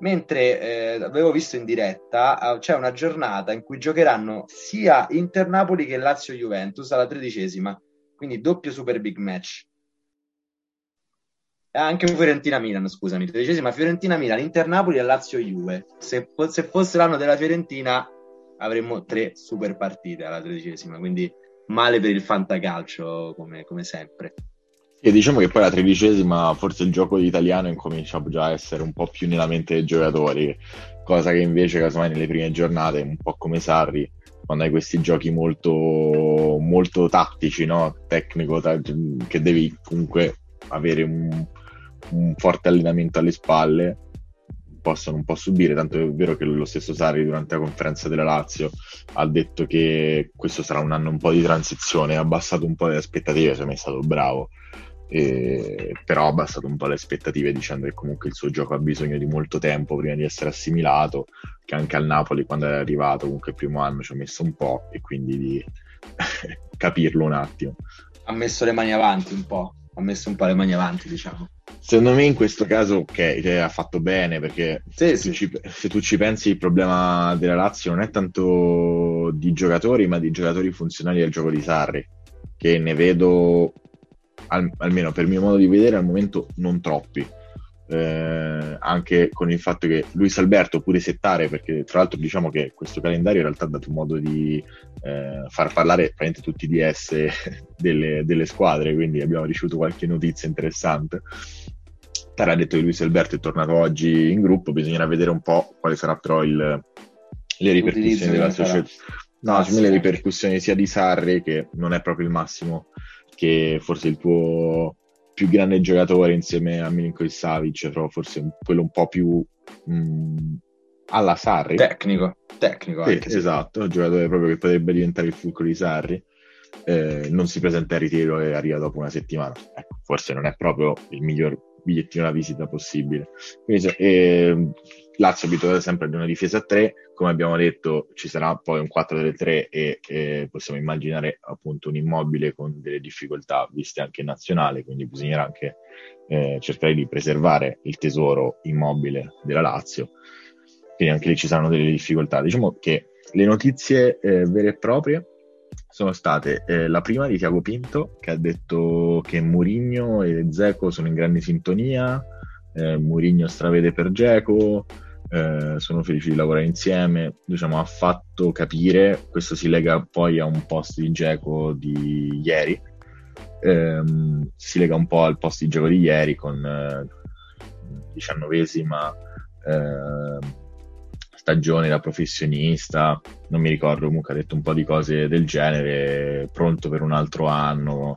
Mentre eh, avevo visto in diretta, eh, c'è una giornata in cui giocheranno sia Inter Napoli che Lazio Juventus alla tredicesima, quindi doppio super big match. E anche Fiorentina Milan, scusami, tredicesima Fiorentina Milan, Inter Napoli e Lazio Juve. Se, se fosse l'anno della Fiorentina avremmo tre super partite alla tredicesima, quindi male per il fantacalcio come, come sempre. E diciamo che poi la tredicesima, forse il gioco italiano incomincia già a essere un po' più nella mente dei giocatori, cosa che invece casomai nelle prime giornate, un po' come Sarri, quando hai questi giochi molto, molto tattici, no? tecnico, che devi comunque avere un, un forte allenamento alle spalle, possono un po' subire, tanto è vero che lo stesso Sarri durante la conferenza della Lazio ha detto che questo sarà un anno un po' di transizione, ha abbassato un po' le aspettative, secondo me è stato bravo, e, però ha abbassato un po' le aspettative dicendo che comunque il suo gioco ha bisogno di molto tempo prima di essere assimilato, che anche al Napoli quando è arrivato comunque il primo anno ci ha messo un po' e quindi di capirlo un attimo. Ha messo le mani avanti un po', ha messo un po' le mani avanti diciamo. Secondo me in questo caso ok, cioè, ha fatto bene perché sì, se, sì. Tu ci, se, Tu ci, pensi il problema della Lazio non è tanto di giocatori ma di giocatori funzionali al gioco di Sarri che ne vedo al, almeno per mio modo di vedere al momento non troppi eh, anche con il fatto che Luis Alberto pure settare, perché tra l'altro diciamo che questo calendario in realtà ha dato modo di eh, far parlare praticamente tutti i DS delle, delle, squadre, quindi abbiamo ricevuto qualche notizia interessante. Tara ha detto che Luis Alberto è tornato oggi in gruppo, bisognerà vedere un po' quale sarà però il, le ripercussioni della società. No, ah, sì. le ripercussioni sia di Sarri, che non è proprio il massimo, che forse il tuo più grande giocatore insieme a Milinkovic Savic, però forse quello un po' più mh, mm, alla Sarri. Tecnico, tecnico sì, anche, esatto, un giocatore proprio che potrebbe diventare il fulcro di Sarri. Eh, non si presenta in ritiro e arriva dopo una settimana. Ecco, forse non è proprio il miglior bigliettino da visita possibile. Quindi, eh, Lazio abituata sempre ad una difesa a 3, come abbiamo detto ci sarà poi un 4-3 e, e possiamo immaginare appunto un immobile con delle difficoltà viste anche in nazionale, quindi bisognerà anche eh, cercare di preservare il tesoro immobile della Lazio, quindi anche lì ci saranno delle difficoltà. Diciamo che le notizie eh, vere e proprie sono state eh, la prima di Tiago Pinto che ha detto che Murigno e Zeco sono in grande sintonia, eh, Murigno stravede per Geco, eh, sono felici di lavorare insieme, diciamo, ha fatto capire, questo si lega poi a un post di Geco di ieri, ehm, si lega un po' al post di Geco di ieri con eh, diciannovesima eh, stagione da professionista, non mi ricordo, comunque ha detto un po' di cose del genere, pronto per un altro anno,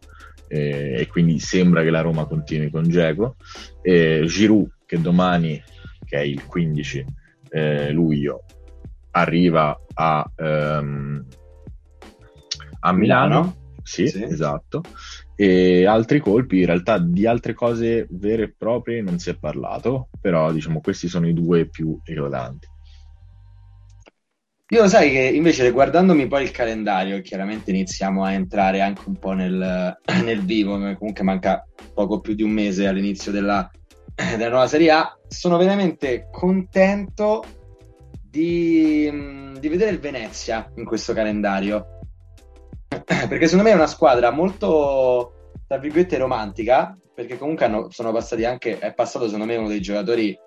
e quindi sembra che la Roma continui con Geco. Eh, Giroud, che domani che è il 15 eh, luglio, arriva a, um, a Milano. Milano. Sì, sì, esatto. E altri colpi, in realtà di altre cose vere e proprie non si è parlato, però diciamo questi sono i due più eclatanti. Io sai che invece guardandomi poi il calendario, chiaramente iniziamo a entrare anche un po' nel, nel vivo, comunque manca poco più di un mese all'inizio della, della nuova Serie A, sono veramente contento di, di vedere il Venezia in questo calendario. Perché secondo me è una squadra molto, tra virgolette, romantica, perché comunque hanno, sono passati anche, è passato secondo me uno dei giocatori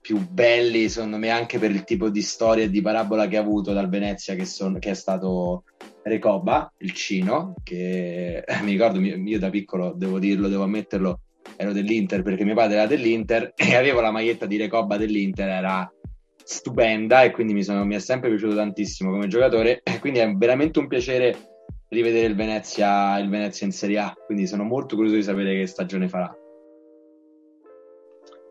più belli, secondo me, anche per il tipo di storia e di parabola che ha avuto dal Venezia, che, son, che è stato Recoba, il Cino, che mi ricordo, io da piccolo, devo dirlo, devo ammetterlo, ero dell'Inter perché mio padre era dell'Inter e avevo la maglietta di Recoba dell'Inter, era stupenda e quindi mi, sono, mi è sempre piaciuto tantissimo come giocatore quindi è veramente un piacere rivedere il Venezia, il Venezia in Serie A, quindi sono molto curioso di sapere che stagione farà.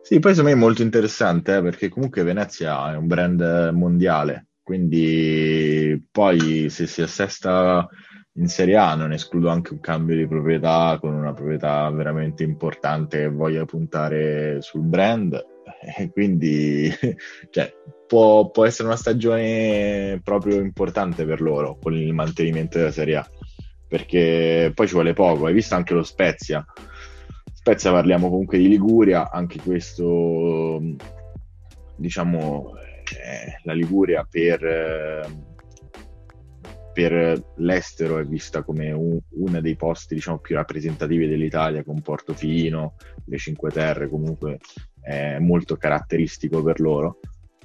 Sì, poi secondo me è molto interessante eh, perché comunque Venezia è un brand mondiale, quindi poi se si assesta in Serie A non escludo anche un cambio di proprietà con una proprietà veramente importante che voglia puntare sul brand. E quindi cioè, può, può, essere una stagione proprio importante per loro con il mantenimento della Serie A perché poi ci vuole poco. Hai visto anche lo Spezia? Spezia parliamo comunque di Liguria anche questo diciamo eh, la Liguria per eh, per l'estero è vista come un, uno dei posti diciamo, più rappresentativi dell'Italia, con Portofino, le Cinque Terre, comunque è molto caratteristico per loro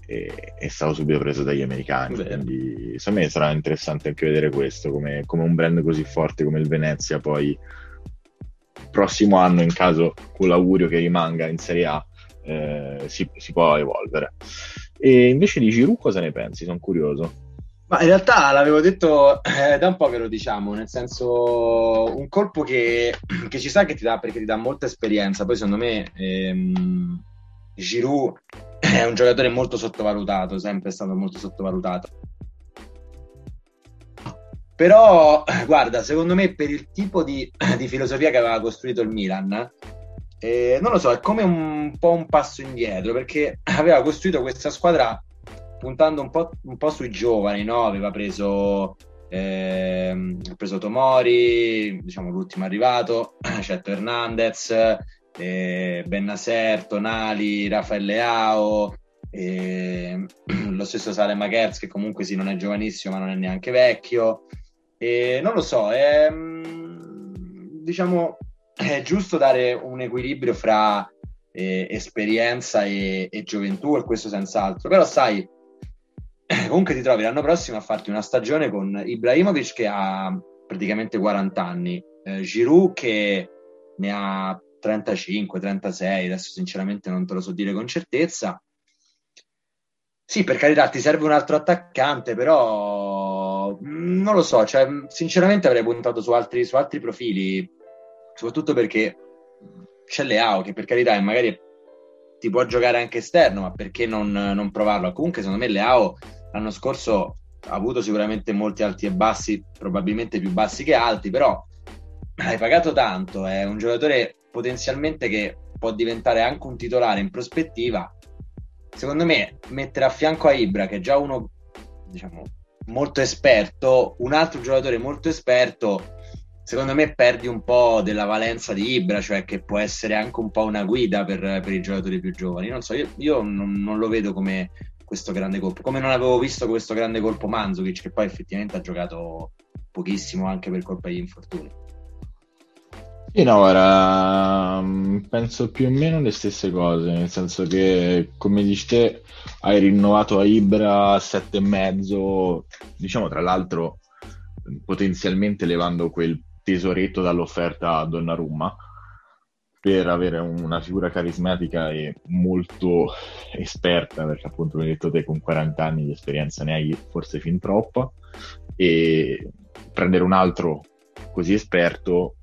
e è stato subito preso dagli americani. Beh. Quindi secondo me sarà interessante anche vedere questo, come, come un brand così forte come il Venezia poi prossimo anno, in caso con l'augurio che rimanga in Serie A, eh, si, si, può evolvere. E invece di Giroud cosa ne pensi? Sono curioso. Ma in realtà l'avevo detto eh, da un po' che lo diciamo, nel senso un colpo che, che, ci sa che ti dà perché ti dà molta esperienza. Poi secondo me ehm, Giroud è un giocatore molto sottovalutato, sempre stato molto sottovalutato. Però, guarda, secondo me per il tipo di, di filosofia che aveva costruito il Milan, eh, non lo so, è come un po' un passo indietro perché aveva costruito questa squadra puntando un po', un po sui giovani, no? Aveva preso, eh, preso Tomori, diciamo l'ultimo arrivato, Cetto Hernandez, eh, Bennasser, Tonali, Raffaele Leao, eh, lo stesso Salem Kerz che comunque sì non è giovanissimo ma non è neanche vecchio. E non lo so, è, diciamo, è giusto dare un equilibrio fra e, esperienza e, e, gioventù, e questo senz'altro. Però sai, comunque ti trovi l'anno prossimo a farti una stagione con Ibrahimovic che ha praticamente 40 anni, eh, Giroud che ne ha 35, 36, adesso sinceramente non te lo so dire con certezza. Sì, per carità, ti serve un altro attaccante, però mm, non lo so, cioè, sinceramente avrei puntato su altri, su altri profili, soprattutto perché c'è Leao che per carità magari ti può giocare anche esterno, ma perché non, non provarlo? Comunque secondo me Leao l'anno scorso ha avuto sicuramente molti alti e bassi, probabilmente più bassi che alti, però hai pagato tanto, è un giocatore potenzialmente che può diventare anche un titolare in prospettiva. Secondo me mettere a fianco a Ibra, che è già uno diciamo molto esperto, un altro giocatore molto esperto, secondo me perdi un po' della valenza di Ibra, cioè che può essere anche un po' una guida per, per i giocatori più giovani. Non so, io, io non, non, lo vedo come questo grande colpo, come non avevo visto questo grande colpo Manzukic, che poi effettivamente ha giocato pochissimo anche per colpa degli infortuni. Sì, no, ora mm, penso più o meno le stesse cose, nel senso che, come dici te, hai rinnovato a Ibra e mezzo, diciamo tra l'altro potenzialmente levando quel tesoretto dall'offerta a Donnarumma per avere una figura carismatica e molto esperta, perché appunto come hai detto te con 40 anni di esperienza ne hai forse fin troppa, e prendere un altro così esperto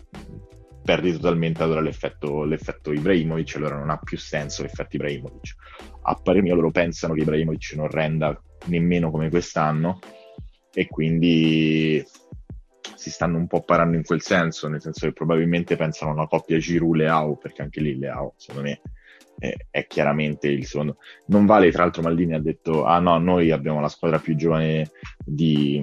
perdi totalmente allora l'effetto, l'effetto Ibrahimovic, allora non ha più senso l'effetto Ibrahimovic. A parer mio loro pensano che Ibrahimovic non renda nemmeno come quest'anno e quindi si stanno un po' parando in quel senso, nel senso che probabilmente pensano a una coppia Giroud-Leao, perché anche lì Leao, secondo me, è, è, chiaramente il secondo. Non vale, tra l'altro Maldini ha detto, ah no, noi abbiamo la squadra più giovane di,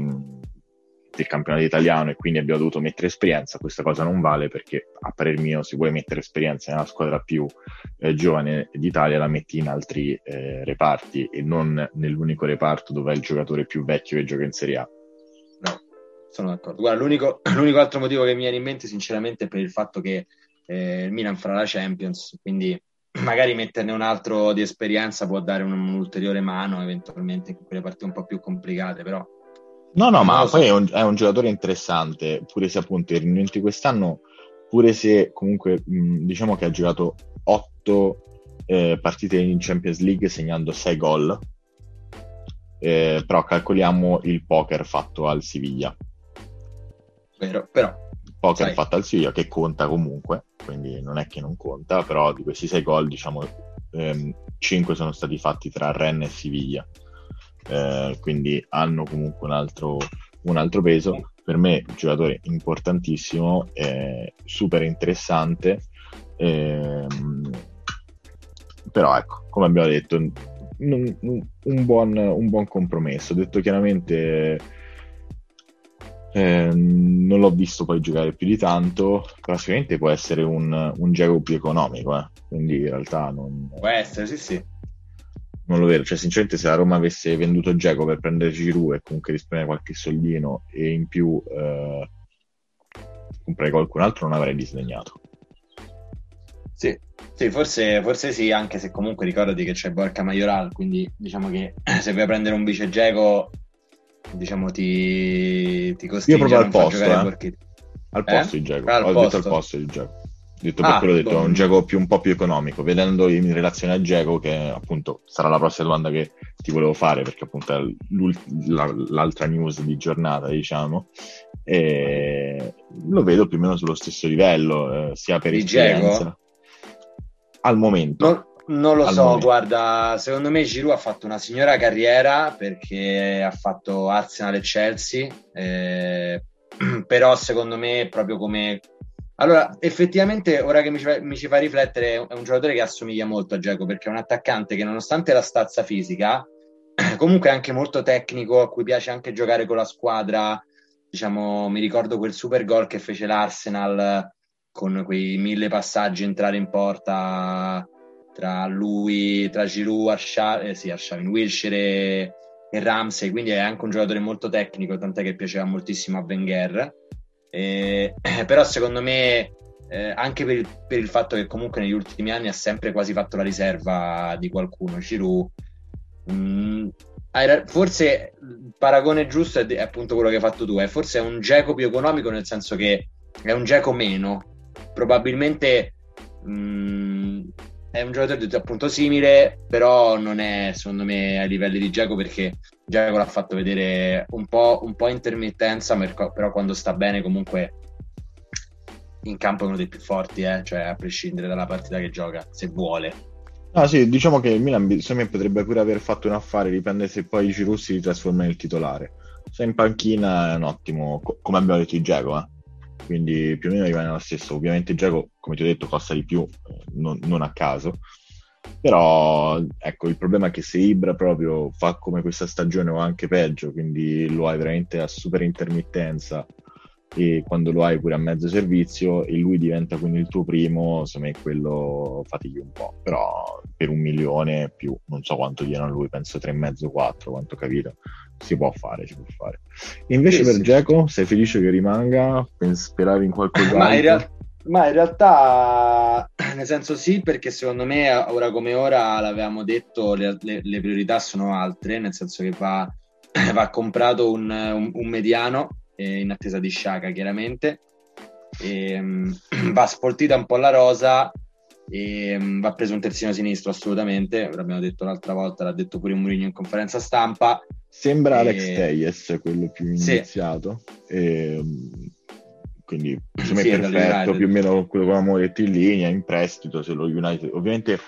del campionato italiano e quindi abbiamo dovuto mettere esperienza, questa cosa non vale perché a parer mio se vuoi mettere esperienza nella squadra più eh, giovane d'Italia la metti in altri eh, reparti e non nell'unico reparto dove è il giocatore più vecchio che gioca in Serie A sono d'accordo. Guarda, l'unico, l'unico, altro motivo che mi viene in mente, sinceramente, è per il fatto che eh, il Milan farà la Champions, quindi magari metterne un altro di esperienza può dare un, un'ulteriore mano eventualmente in quelle partite un po' più complicate, però. No, no, ma poi è un, è un, giocatore interessante, pure se appunto i rinnovamenti quest'anno, pure se comunque mh, diciamo che ha giocato 8 eh, partite in Champions League segnando 6 gol, eh, però calcoliamo il poker fatto al Siviglia vero, però... Poker sai. fatto al Siviglia che conta comunque, quindi non è che non conta, però di questi sei gol, diciamo, ehm, 5 sono stati fatti tra Rennes e Siviglia, eh, quindi hanno comunque un altro, un altro peso. Per me un giocatore importantissimo, eh, super interessante, ehm, però ecco, come abbiamo detto, un, un, buon, un buon compromesso. Detto chiaramente eh, non l'ho visto poi giocare più di tanto, però sicuramente può essere un, un gioco più economico, eh. quindi in realtà non... Può essere, sì sì. Non lo vedo, cioè sinceramente se la Roma avesse venduto Geco per prendere Giroud e comunque risparmiare qualche soldino e in più eh, comprare qualcun altro non avrei disdegnato. Sì, sì forse, forse, sì, anche se comunque ricordati che c'è Borca Majoral, quindi diciamo che se vuoi prendere un vice Geco diciamo ti, ti costringe Io proprio al posto, eh. al posto di Jago, ho posto. detto al posto di Jago detto per ah, quello ho detto, è un Jago più, un po' più economico, vedendo in relazione a Jago, che appunto sarà la prossima domanda che ti volevo fare, perché appunto è la, l'altra news di giornata, diciamo, e lo vedo più o meno sullo stesso livello, eh, sia per di esperienza. Jago? Al momento. Non, non lo so, momento. guarda, secondo me Giroud ha fatto una signora carriera perché ha fatto Arsenal e Chelsea, eh, però secondo me proprio come... Allora, effettivamente, ora che mi ci, fa, mi ci, fa, riflettere, è un giocatore che assomiglia molto a Giacomo perché è un attaccante che nonostante la stazza fisica, comunque è anche molto tecnico, a cui piace anche giocare con la squadra. Diciamo, mi ricordo quel super gol che fece l'Arsenal con quei mille passaggi entrare in porta tra lui, tra Giroud, Arshavin, eh sì, Arshavin, Wilshire e, e, Ramsey, quindi è anche un giocatore molto tecnico, tant'è che piaceva moltissimo a Wenger. Eh, però secondo me eh, anche per il, per il, fatto che comunque negli ultimi anni ha sempre quasi fatto la riserva di qualcuno. Giroud, mh, mm, forse il paragone giusto è, è, appunto quello che hai fatto tu, è forse è un geco più economico nel senso che è un geco meno. Probabilmente mh, mm, è un giocatore appunto simile, però non è secondo me ai livelli di Giacomo perché Giacomo l'ha fatto vedere un po', un po' intermittenza, però quando sta bene comunque in campo è uno dei più forti, eh? cioè a prescindere dalla partita che gioca, se vuole. Ah sì, diciamo che il Milan me potrebbe pure aver fatto un affare, dipende se poi i Cirussi si trasforma nel titolare. Se in panchina è un ottimo, come abbiamo detto di Giacomo, eh? Quindi più o meno rimane lo stesso. Ovviamente Giacomo, come ti ho detto, costa di più, eh, non, non, a caso. Però ecco, il problema è che se Ibra proprio fa come questa stagione o anche peggio, quindi lo hai veramente a super intermittenza e quando lo hai pure a mezzo servizio e lui diventa quindi il tuo primo, secondo me quello fatichi un po', però per un milione più, non so quanto diano a lui, penso 3,5-4, quanto ho capito, si può fare, si può fare. Invece sì, per sì. Geco, sei felice che rimanga? Speravi in qualcosa? Ma in, real- ma in realtà, nel senso sì, perché secondo me ora come ora l'avevamo detto, le, le, le priorità sono altre, nel senso che va, va comprato un, un, un mediano eh, in attesa di Sciaca chiaramente. E, um, va spoltita un po' la rosa e um, va preso un terzino sinistro assolutamente, l'abbiamo detto l'altra volta, l'ha detto pure Mourinho in conferenza stampa. Sembra e... Alex Teyes quello più iniziato. Sì. E, quindi secondo me sì, perfetto, più o meno quello che avevamo detto in linea, in prestito, se lo United ovviamente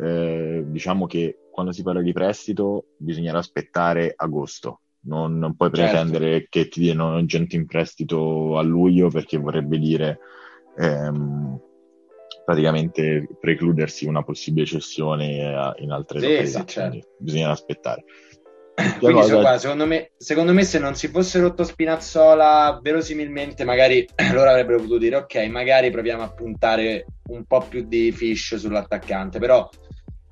eh, diciamo che quando si parla di prestito bisognerà aspettare agosto non, non puoi certo. pretendere certo. che ti diano gente in prestito a luglio perché vorrebbe dire ehm, praticamente precludersi una possibile cessione in altre sì, località. Sì, certo. Bisogna aspettare. Quindi cosa... guarda, secondo, me, secondo me se non si fosse rotto Spinazzola, verosimilmente magari loro avrebbero potuto dire ok, magari proviamo a puntare un po' più di fish sull'attaccante, però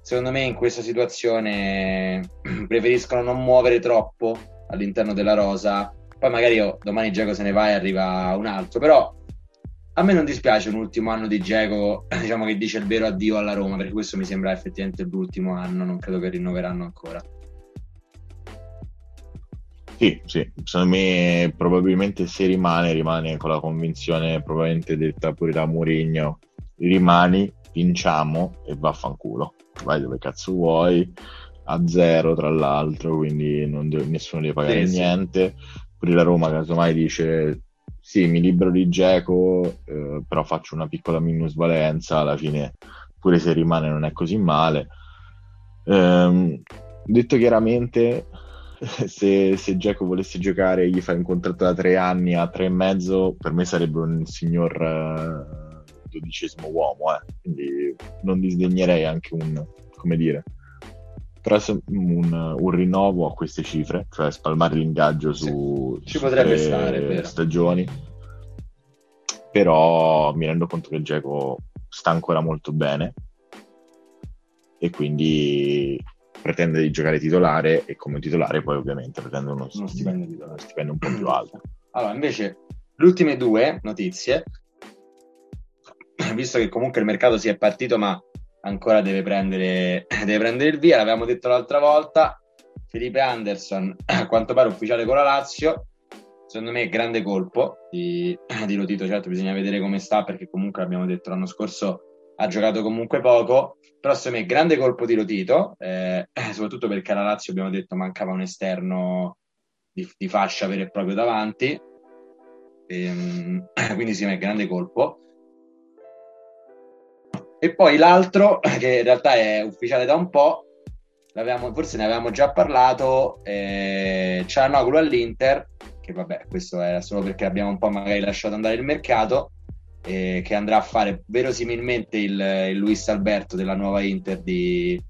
secondo me in questa situazione preferiscono non muovere troppo all'interno della rosa. Poi magari oh, domani Geco se ne va e arriva un altro, però a me non dispiace un ultimo anno di Geco, diciamo che dice il vero addio alla Roma, perché questo mi sembra effettivamente l'ultimo anno, non credo che rinnoveranno ancora. Sì, sì, secondo me probabilmente se rimane, rimane con la convinzione probabilmente detta pure da Mourinho, rimani, vinciamo e vaffanculo, vai dove cazzo vuoi, a zero tra l'altro, quindi deve, nessuno deve pagare sì, niente. Sì. Pure la Roma casomai dice sì, mi libero di Geco, eh, però faccio una piccola minusvalenza, alla fine pure se rimane non è così male. Ehm, detto chiaramente, se, se Geco volesse giocare e gli fai un contratto da tre anni a tre e mezzo, per me sarebbe un signor uh, dodicesimo uomo, eh. quindi non disdegnerei anche un, come dire, però un, un, rinnovo a queste cifre, cioè spalmare l'ingaggio su, sì, potrebbe stare, stagioni. Però mi rendo conto che Geco sta ancora molto bene e quindi pretende di giocare titolare e come titolare poi ovviamente pretende uno, uno stipendio, uno stipendio un po' più alto. Allora, invece, le ultime due notizie, visto che comunque il mercato si è partito, ma ancora deve prendere, deve prendere il via, l'avevamo detto l'altra volta, Felipe Anderson a quanto pare ufficiale con la Lazio, secondo me grande colpo di, di Lotito, certo bisogna vedere come sta perché comunque abbiamo detto l'anno scorso ha giocato comunque poco, però secondo me grande colpo di Lotito, eh, soprattutto perché alla Lazio abbiamo detto mancava un esterno di, di fascia vero e proprio davanti, e, ehm, quindi sì, è grande colpo. E poi l'altro, che in realtà è ufficiale da un po', forse ne avevamo già parlato, eh, Cianoglu all'Inter, che vabbè, questo era solo perché abbiamo un po' magari lasciato andare il mercato, eh, che andrà a fare verosimilmente il, il Luis Alberto della nuova Inter di,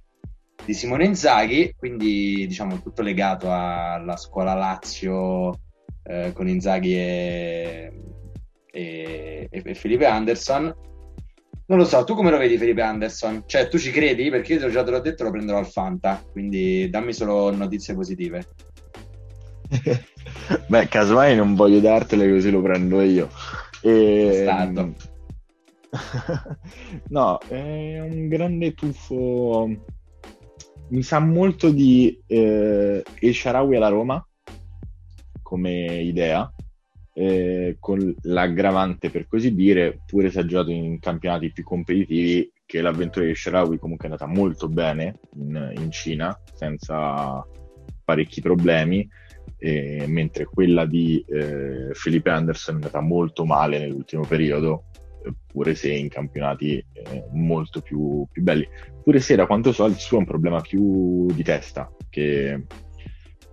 di Simone Inzaghi, quindi diciamo tutto legato alla scuola Lazio eh, con Inzaghi e, e, e Felipe Anderson non lo so, tu come lo vedi Felipe Anderson? Cioè, tu ci credi? Perché io già te l'ho detto, lo prenderò al Fanta, quindi dammi solo notizie positive. Beh, casomai non voglio dartele così lo prendo io. E... Stato. no, è un grande tuffo. Mi sa molto di eh, El Sharawi alla Roma come idea, eh, con l'aggravante per così dire, ha giocato in campionati più competitivi, che l'avventura di Sharawi comunque è andata molto bene in, in Cina, senza parecchi problemi, eh, mentre quella di eh, Felipe Anderson è andata molto male nell'ultimo periodo, pure se in campionati eh, molto più, più, belli. Pure se da quanto so il suo è un problema più di testa, che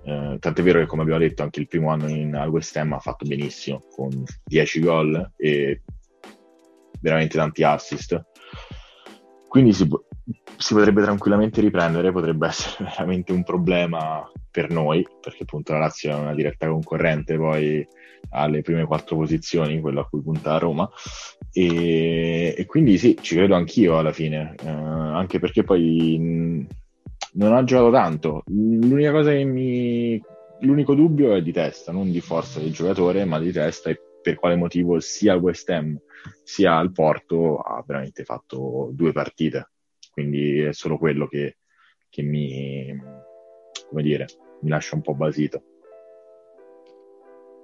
eh, tant'è vero che come abbiamo detto anche il primo anno in, al West Ham ha fatto benissimo, con 10 gol e veramente tanti assist. Quindi si, si potrebbe tranquillamente riprendere, potrebbe essere veramente un problema per noi, perché appunto la Lazio è una diretta concorrente poi alle prime quattro posizioni, quello a cui punta a Roma, e, e quindi sì, ci credo anch'io alla fine, eh, anche perché poi non ha giocato tanto. L'unica cosa che mi... L'unico dubbio è di testa, non di forza del giocatore, ma di testa e per quale motivo sia al West Ham sia al Porto ha veramente fatto due partite quindi è solo quello che, che mi, come dire, mi lascia un po' basito.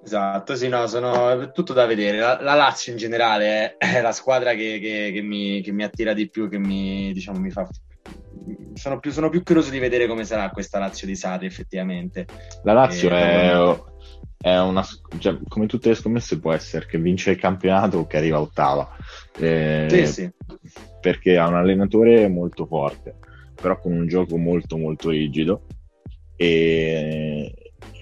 Esatto, sì, no, sono tutto da vedere. La, la Lazio in generale è, è la squadra che, che, che, mi, che, mi, attira di più, che mi, diciamo, mi fa. Sono più, sono più, curioso di vedere come sarà questa Lazio di Sarri, effettivamente. La Lazio e, è, non... è, una. Cioè, come tutte le scommesse, può essere che vince il campionato o che arriva ottava. Eh, sì, sì perché ha un allenatore molto forte, però con un gioco molto molto rigido e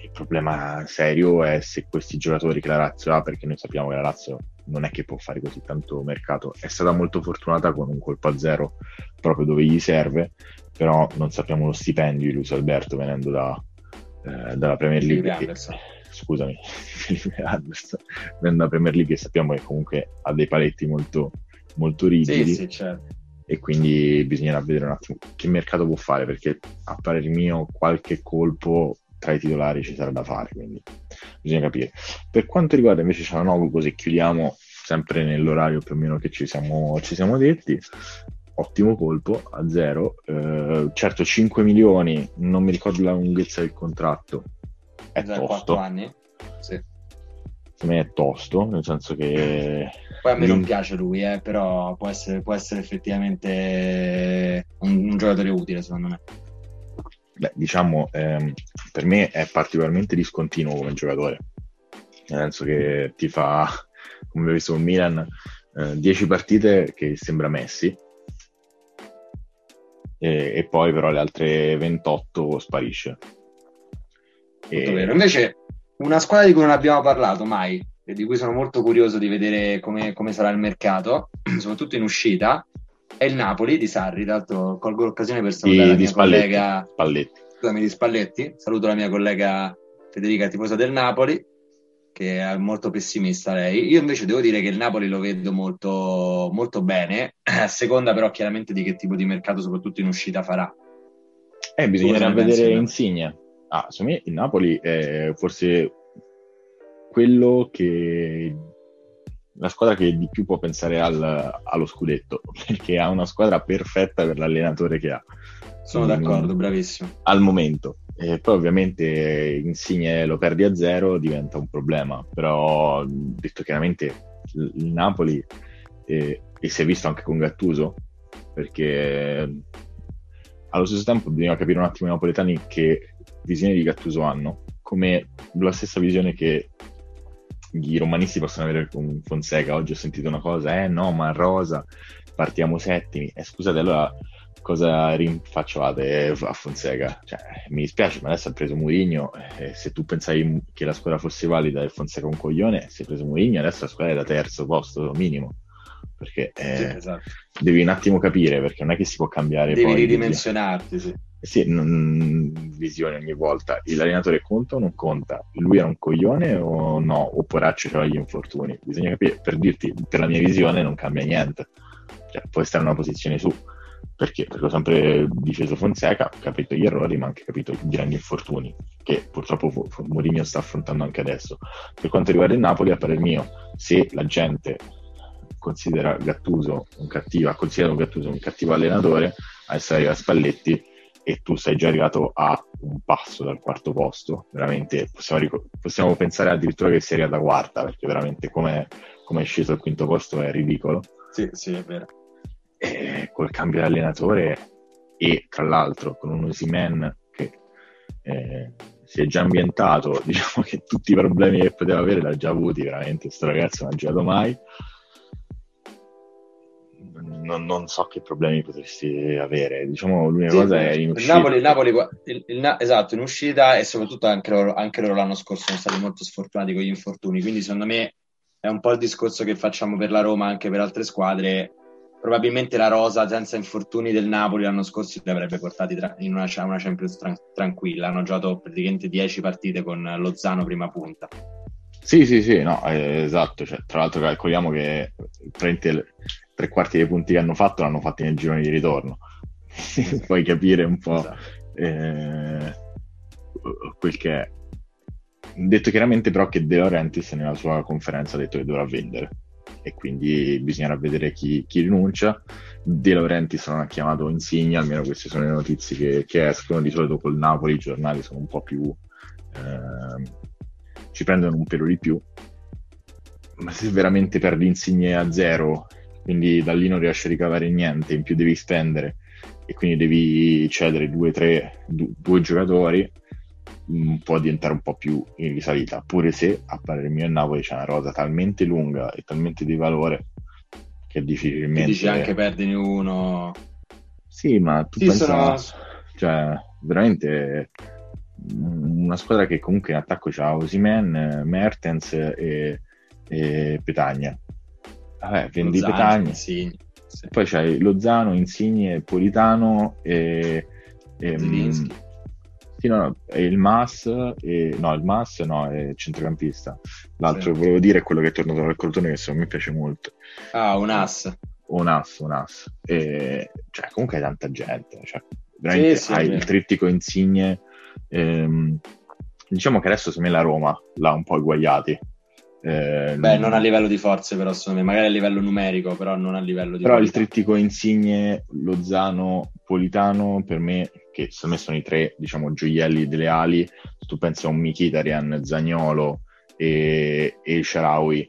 il problema serio è se questi giocatori che la Lazio ha, perché noi sappiamo che la Lazio non è che può fare così tanto mercato, è stata molto fortunata con un colpo a zero proprio dove gli serve, però non sappiamo lo stipendio di Luis Alberto venendo da, eh, dalla Premier League. Che, scusami, venendo dalla Premier League sappiamo che comunque ha dei paletti molto molto rigidi. Sì, sì, certo. E quindi bisognerà vedere un attimo che mercato può fare, perché a parer mio qualche colpo tra i titolari ci sarà da fare, quindi bisogna capire. Per quanto riguarda invece Cialanoglu, così chiudiamo sempre nell'orario più o meno che ci siamo, ci siamo detti, ottimo colpo a zero, eh, certo 5 milioni, non mi ricordo la lunghezza del contratto, è tosto. 4 anni? Sì secondo me è tosto, nel senso che... Poi a me non piace lui, eh, però può essere, può essere effettivamente un, un, giocatore utile, secondo me. Diciamo, ehm, per me è particolarmente discontinuo come giocatore, nel senso che ti fa, come abbiamo visto con Milan, 10 eh, partite che sembra Messi, e, e, poi però le altre 28 sparisce. E... Vero. Invece una squadra di cui non abbiamo parlato mai, e di cui sono molto curioso di vedere come, come sarà il mercato, soprattutto in uscita, è il Napoli di Sarri. Tra l'altro colgo l'occasione per salutare di, la mia Spalletti, collega Spalletti. Scusami, di Spalletti. Saluto la mia collega Federica, tifosa del Napoli, che è molto pessimista lei. Io invece devo dire che il Napoli lo vedo molto, molto bene, a seconda però chiaramente di che tipo di mercato, soprattutto in uscita, farà. Eh, bisognerà vedere Insigne. Ah, secondo me il Napoli è forse quello che la squadra che di più può pensare al, allo scudetto perché ha una squadra perfetta per l'allenatore che ha. Sono d'accordo, bravissimo. Al momento. E poi ovviamente Insigne lo perdi a zero, diventa un problema, però detto chiaramente il Napoli eh, e si è visto anche con Gattuso perché allo stesso tempo bisogna capire un attimo i napoletani che visione di Gattuso hanno, come la stessa visione che i romanisti possono avere con Fonseca. Oggi ho sentito una cosa, eh no, ma Rosa, partiamo settimi. E eh, scusate, allora cosa rinfacciate a Fonseca? Cioè, mi dispiace, ma adesso ha preso Mourinho. Eh, se tu pensavi che la squadra fosse valida e Fonseca un coglione, si è preso Mourinho, adesso la squadra è da terzo posto minimo. Perché eh, sì, esatto. devi un attimo capire, perché non è che si può cambiare. Devi ridimensionarti, sì sì, non, visione ogni volta. L'allenatore conta o non conta? Lui era un coglione o no? O poraccio c'aveva gli infortuni? Bisogna capire, per dirti, per la mia visione non cambia niente. Cioè, puoi stare in una posizione su. Perché? Perché ho sempre difeso Fonseca, ho capito gli errori, ma anche capito i grandi infortuni, che purtroppo Mourinho sta affrontando anche adesso. Per quanto riguarda il Napoli, a parer mio, se la gente considera Gattuso un cattivo, ha considerato Gattuso un cattivo allenatore, adesso arriva Spalletti e tu sei già arrivato a un passo dal quarto posto, veramente possiamo, ric- possiamo pensare addirittura che sia arrivata quarta, perché veramente come è sceso al quinto posto è ridicolo. Sì, sì, è vero. E col cambio di allenatore e tra l'altro con un Osimen che eh, si è già ambientato, diciamo che tutti i problemi che poteva avere l'ha già avuti, veramente, questo ragazzo non ha giocato mai. Non, non, so che problemi potresti avere. Diciamo, l'unica sì, cosa è in uscita. Il Napoli, il Napoli il, il, esatto, in uscita e soprattutto anche loro, anche loro l'anno scorso sono stati molto sfortunati con gli infortuni. Quindi, secondo me, è un po' il discorso che facciamo per la Roma anche per altre squadre probabilmente la rosa senza infortuni del Napoli l'anno scorso li avrebbe portati tra- in una, una Champions tra- tranquilla. Hanno giocato praticamente 10 partite con Lozano prima punta. Sì, sì, sì, no, eh, esatto. Cioè, tra l'altro calcoliamo che tre quarti dei punti che hanno fatto l'hanno fatti nel girone di ritorno. Esatto. Puoi capire un po' esatto. eh, quel che è. Detto chiaramente però che De Laurentiis nella sua conferenza ha detto che dovrà vendere e quindi bisognerà vedere chi, chi rinuncia. De Laurentiis non ha chiamato Insigne, almeno queste sono le notizie che, che, escono. Di solito col Napoli i giornali sono un po' più... Eh, ci prendono un pelo di più. Ma se veramente perdi Insigne a zero, quindi da lì non riesci a ricavare niente, in più devi spendere e quindi devi cedere due, tre, due giocatori, può diventare un po' più in risalita, pure se a parere mio il Napoli c'è una rosa talmente lunga e talmente di valore che difficilmente... Ti dici anche perdine uno... Sì, ma tu sì, pensa... Sono... Cioè, veramente una squadra che comunque in attacco c'ha Osimen, Mertens e, e Petagna. Vabbè, vendi Lozano, Petagna. Sì, sì. Poi c'hai Lozano, Insigne, Politano e... e Zilinski sì, no, no, è il Mas, e, no, il Mas no, è centrocampista. L'altro sì. volevo dire è quello che è tornato dal Crotone che secondo me piace molto. Ah, un As. Un As, un As. E, cioè, comunque hai tanta gente, cioè, veramente sì, hai il trittico insigne. Ehm, diciamo che adesso secondo me la Roma l'ha un po' eguagliati. Eh, Beh, non a livello di forze, però, secondo me, magari a livello numerico, però non a livello di. Però qualità. il trittico Insigne, Lozano, Politano, per me che secondo me sono i tre diciamo, gioielli delle ali, se tu pensi a un Mkhitaryan, Zagnolo e, e Sharawi,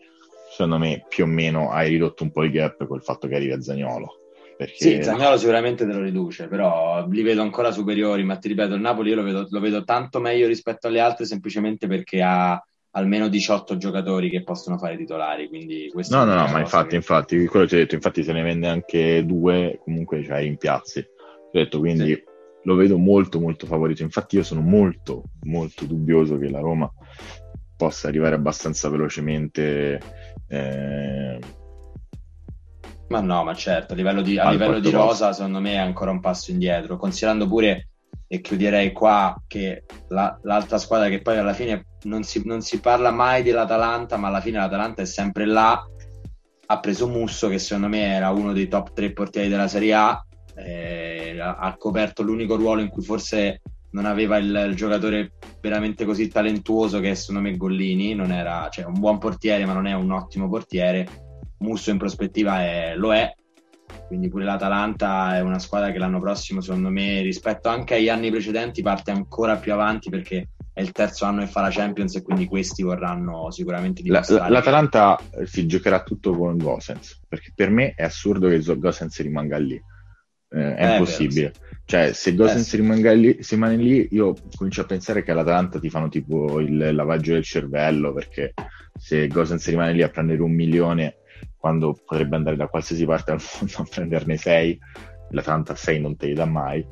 secondo me più o meno hai ridotto un po' il gap col fatto che arrivi a Zagnolo. Perché... Sì, Zagnolo sicuramente te lo riduce, però li vedo ancora superiori, ma ti ripeto, il Napoli io lo vedo, lo vedo tanto meglio rispetto alle altre semplicemente perché ha almeno 18 giocatori che possono fare titolari. Quindi questo no, no, no, ma infatti, che... infatti, quello che ho detto, infatti se ne vende anche due, comunque cioè, rimpiazzi. Ho detto, quindi sì lo vedo molto molto favorito. Infatti io sono molto molto dubbioso che la Roma possa arrivare abbastanza velocemente. Eh... Ma no, ma certo, a livello di, a livello di rosa posto. secondo me è ancora un passo indietro, considerando pure, e chiuderei qua, che la, l'altra squadra che poi alla fine non si, non si parla mai dell'Atalanta, ma alla fine l'Atalanta è sempre là, ha preso Musso che secondo me era uno dei top 3 portieri della Serie A eh, ha coperto l'unico ruolo in cui forse non aveva il, il, giocatore veramente così talentuoso che è secondo me Gollini, non era cioè, un buon portiere ma non è un ottimo portiere, Musso in prospettiva è, lo è, quindi pure l'Atalanta è una squadra che l'anno prossimo secondo me rispetto anche agli anni precedenti parte ancora più avanti perché è il terzo anno che fa la Champions e quindi questi vorranno sicuramente dimostrare. La, l'Atalanta si giocherà tutto con Gosens perché per me è assurdo che Gosens rimanga lì eh, è eh, impossibile. Vero, sì. Cioè, se Gosens eh, lì, se rimane lì, io comincio a pensare che all'Atalanta ti fanno tipo il lavaggio del cervello, perché se Gosens rimane lì a prendere un milione quando potrebbe andare da qualsiasi parte al mondo a prenderne sei, l'Atalanta 6 non te li dà mai,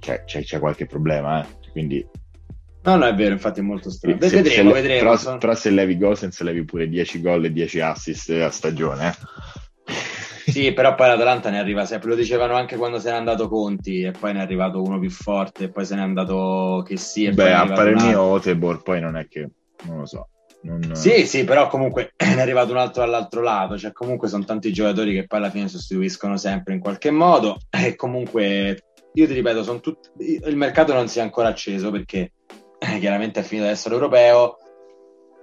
cioè c'è, c'è qualche problema, eh? quindi No, no, è vero, infatti è molto strano. Se, vedremo, se, vedremo. Però, sono... però, se levi Gosens levi pure 10 gol e 10 assist a stagione. Eh? Sì, però poi l'Atalanta ne arriva sempre, lo dicevano anche quando se n'è andato Conti e poi ne è arrivato uno più forte e poi se n'è andato che sì. Beh, a parer mio Otebor poi non è che, non lo so. Non... Sì, sì, però comunque è arrivato un altro dall'altro lato, cioè comunque sono tanti giocatori che poi alla fine sostituiscono sempre in qualche modo e comunque io ti ripeto, tut... il mercato non si è ancora acceso perché chiaramente è finito adesso l'europeo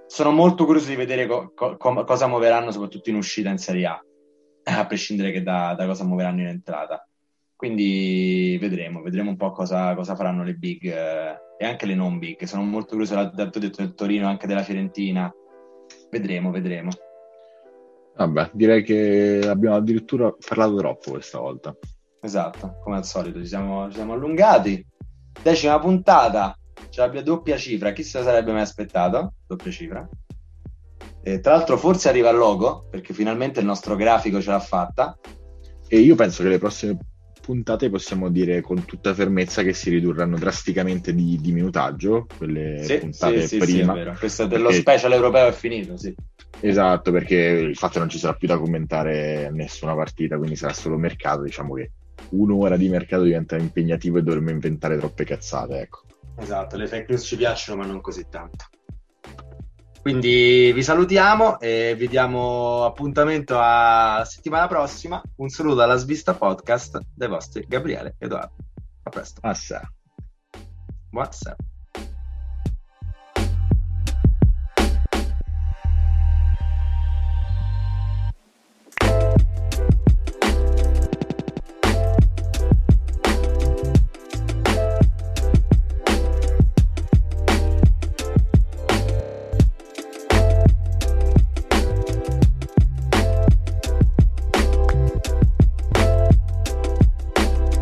sono molto curioso di vedere co- co- cosa muoveranno, soprattutto in uscita in Serie A, a prescindere che da, da cosa muoveranno in entrata. Quindi vedremo, vedremo un po' cosa, cosa faranno le big eh, e anche le non big. Sono molto curioso, l'ha detto del Torino, anche della Fiorentina. Vedremo, vedremo. Vabbè, direi che abbiamo addirittura parlato troppo questa volta. Esatto, come al solito, ci siamo, ci siamo allungati. Decima puntata, ce l'abbia doppia cifra. Chi se la sarebbe mai aspettato? Doppia cifra. E, tra l'altro, forse arriva il logo perché finalmente il nostro grafico ce l'ha fatta. E io penso che le prossime puntate possiamo dire con tutta fermezza che si ridurranno drasticamente di, di minutaggio. Quelle sì, puntate sì, prima. Sì, Questo dello perché... special europeo è finito, sì. Esatto, perché il fatto non ci sarà più da commentare nessuna partita, quindi sarà solo mercato, diciamo che un'ora di mercato diventa impegnativo e dovremmo inventare troppe cazzate, ecco. Esatto, le fake news ci piacciono, ma non così tanto. Quindi vi salutiamo e vi diamo appuntamento a settimana prossima. Un saluto dalla Svista Podcast dei vostri Gabriele e Edoardo. A presto. Sé. Buonasera.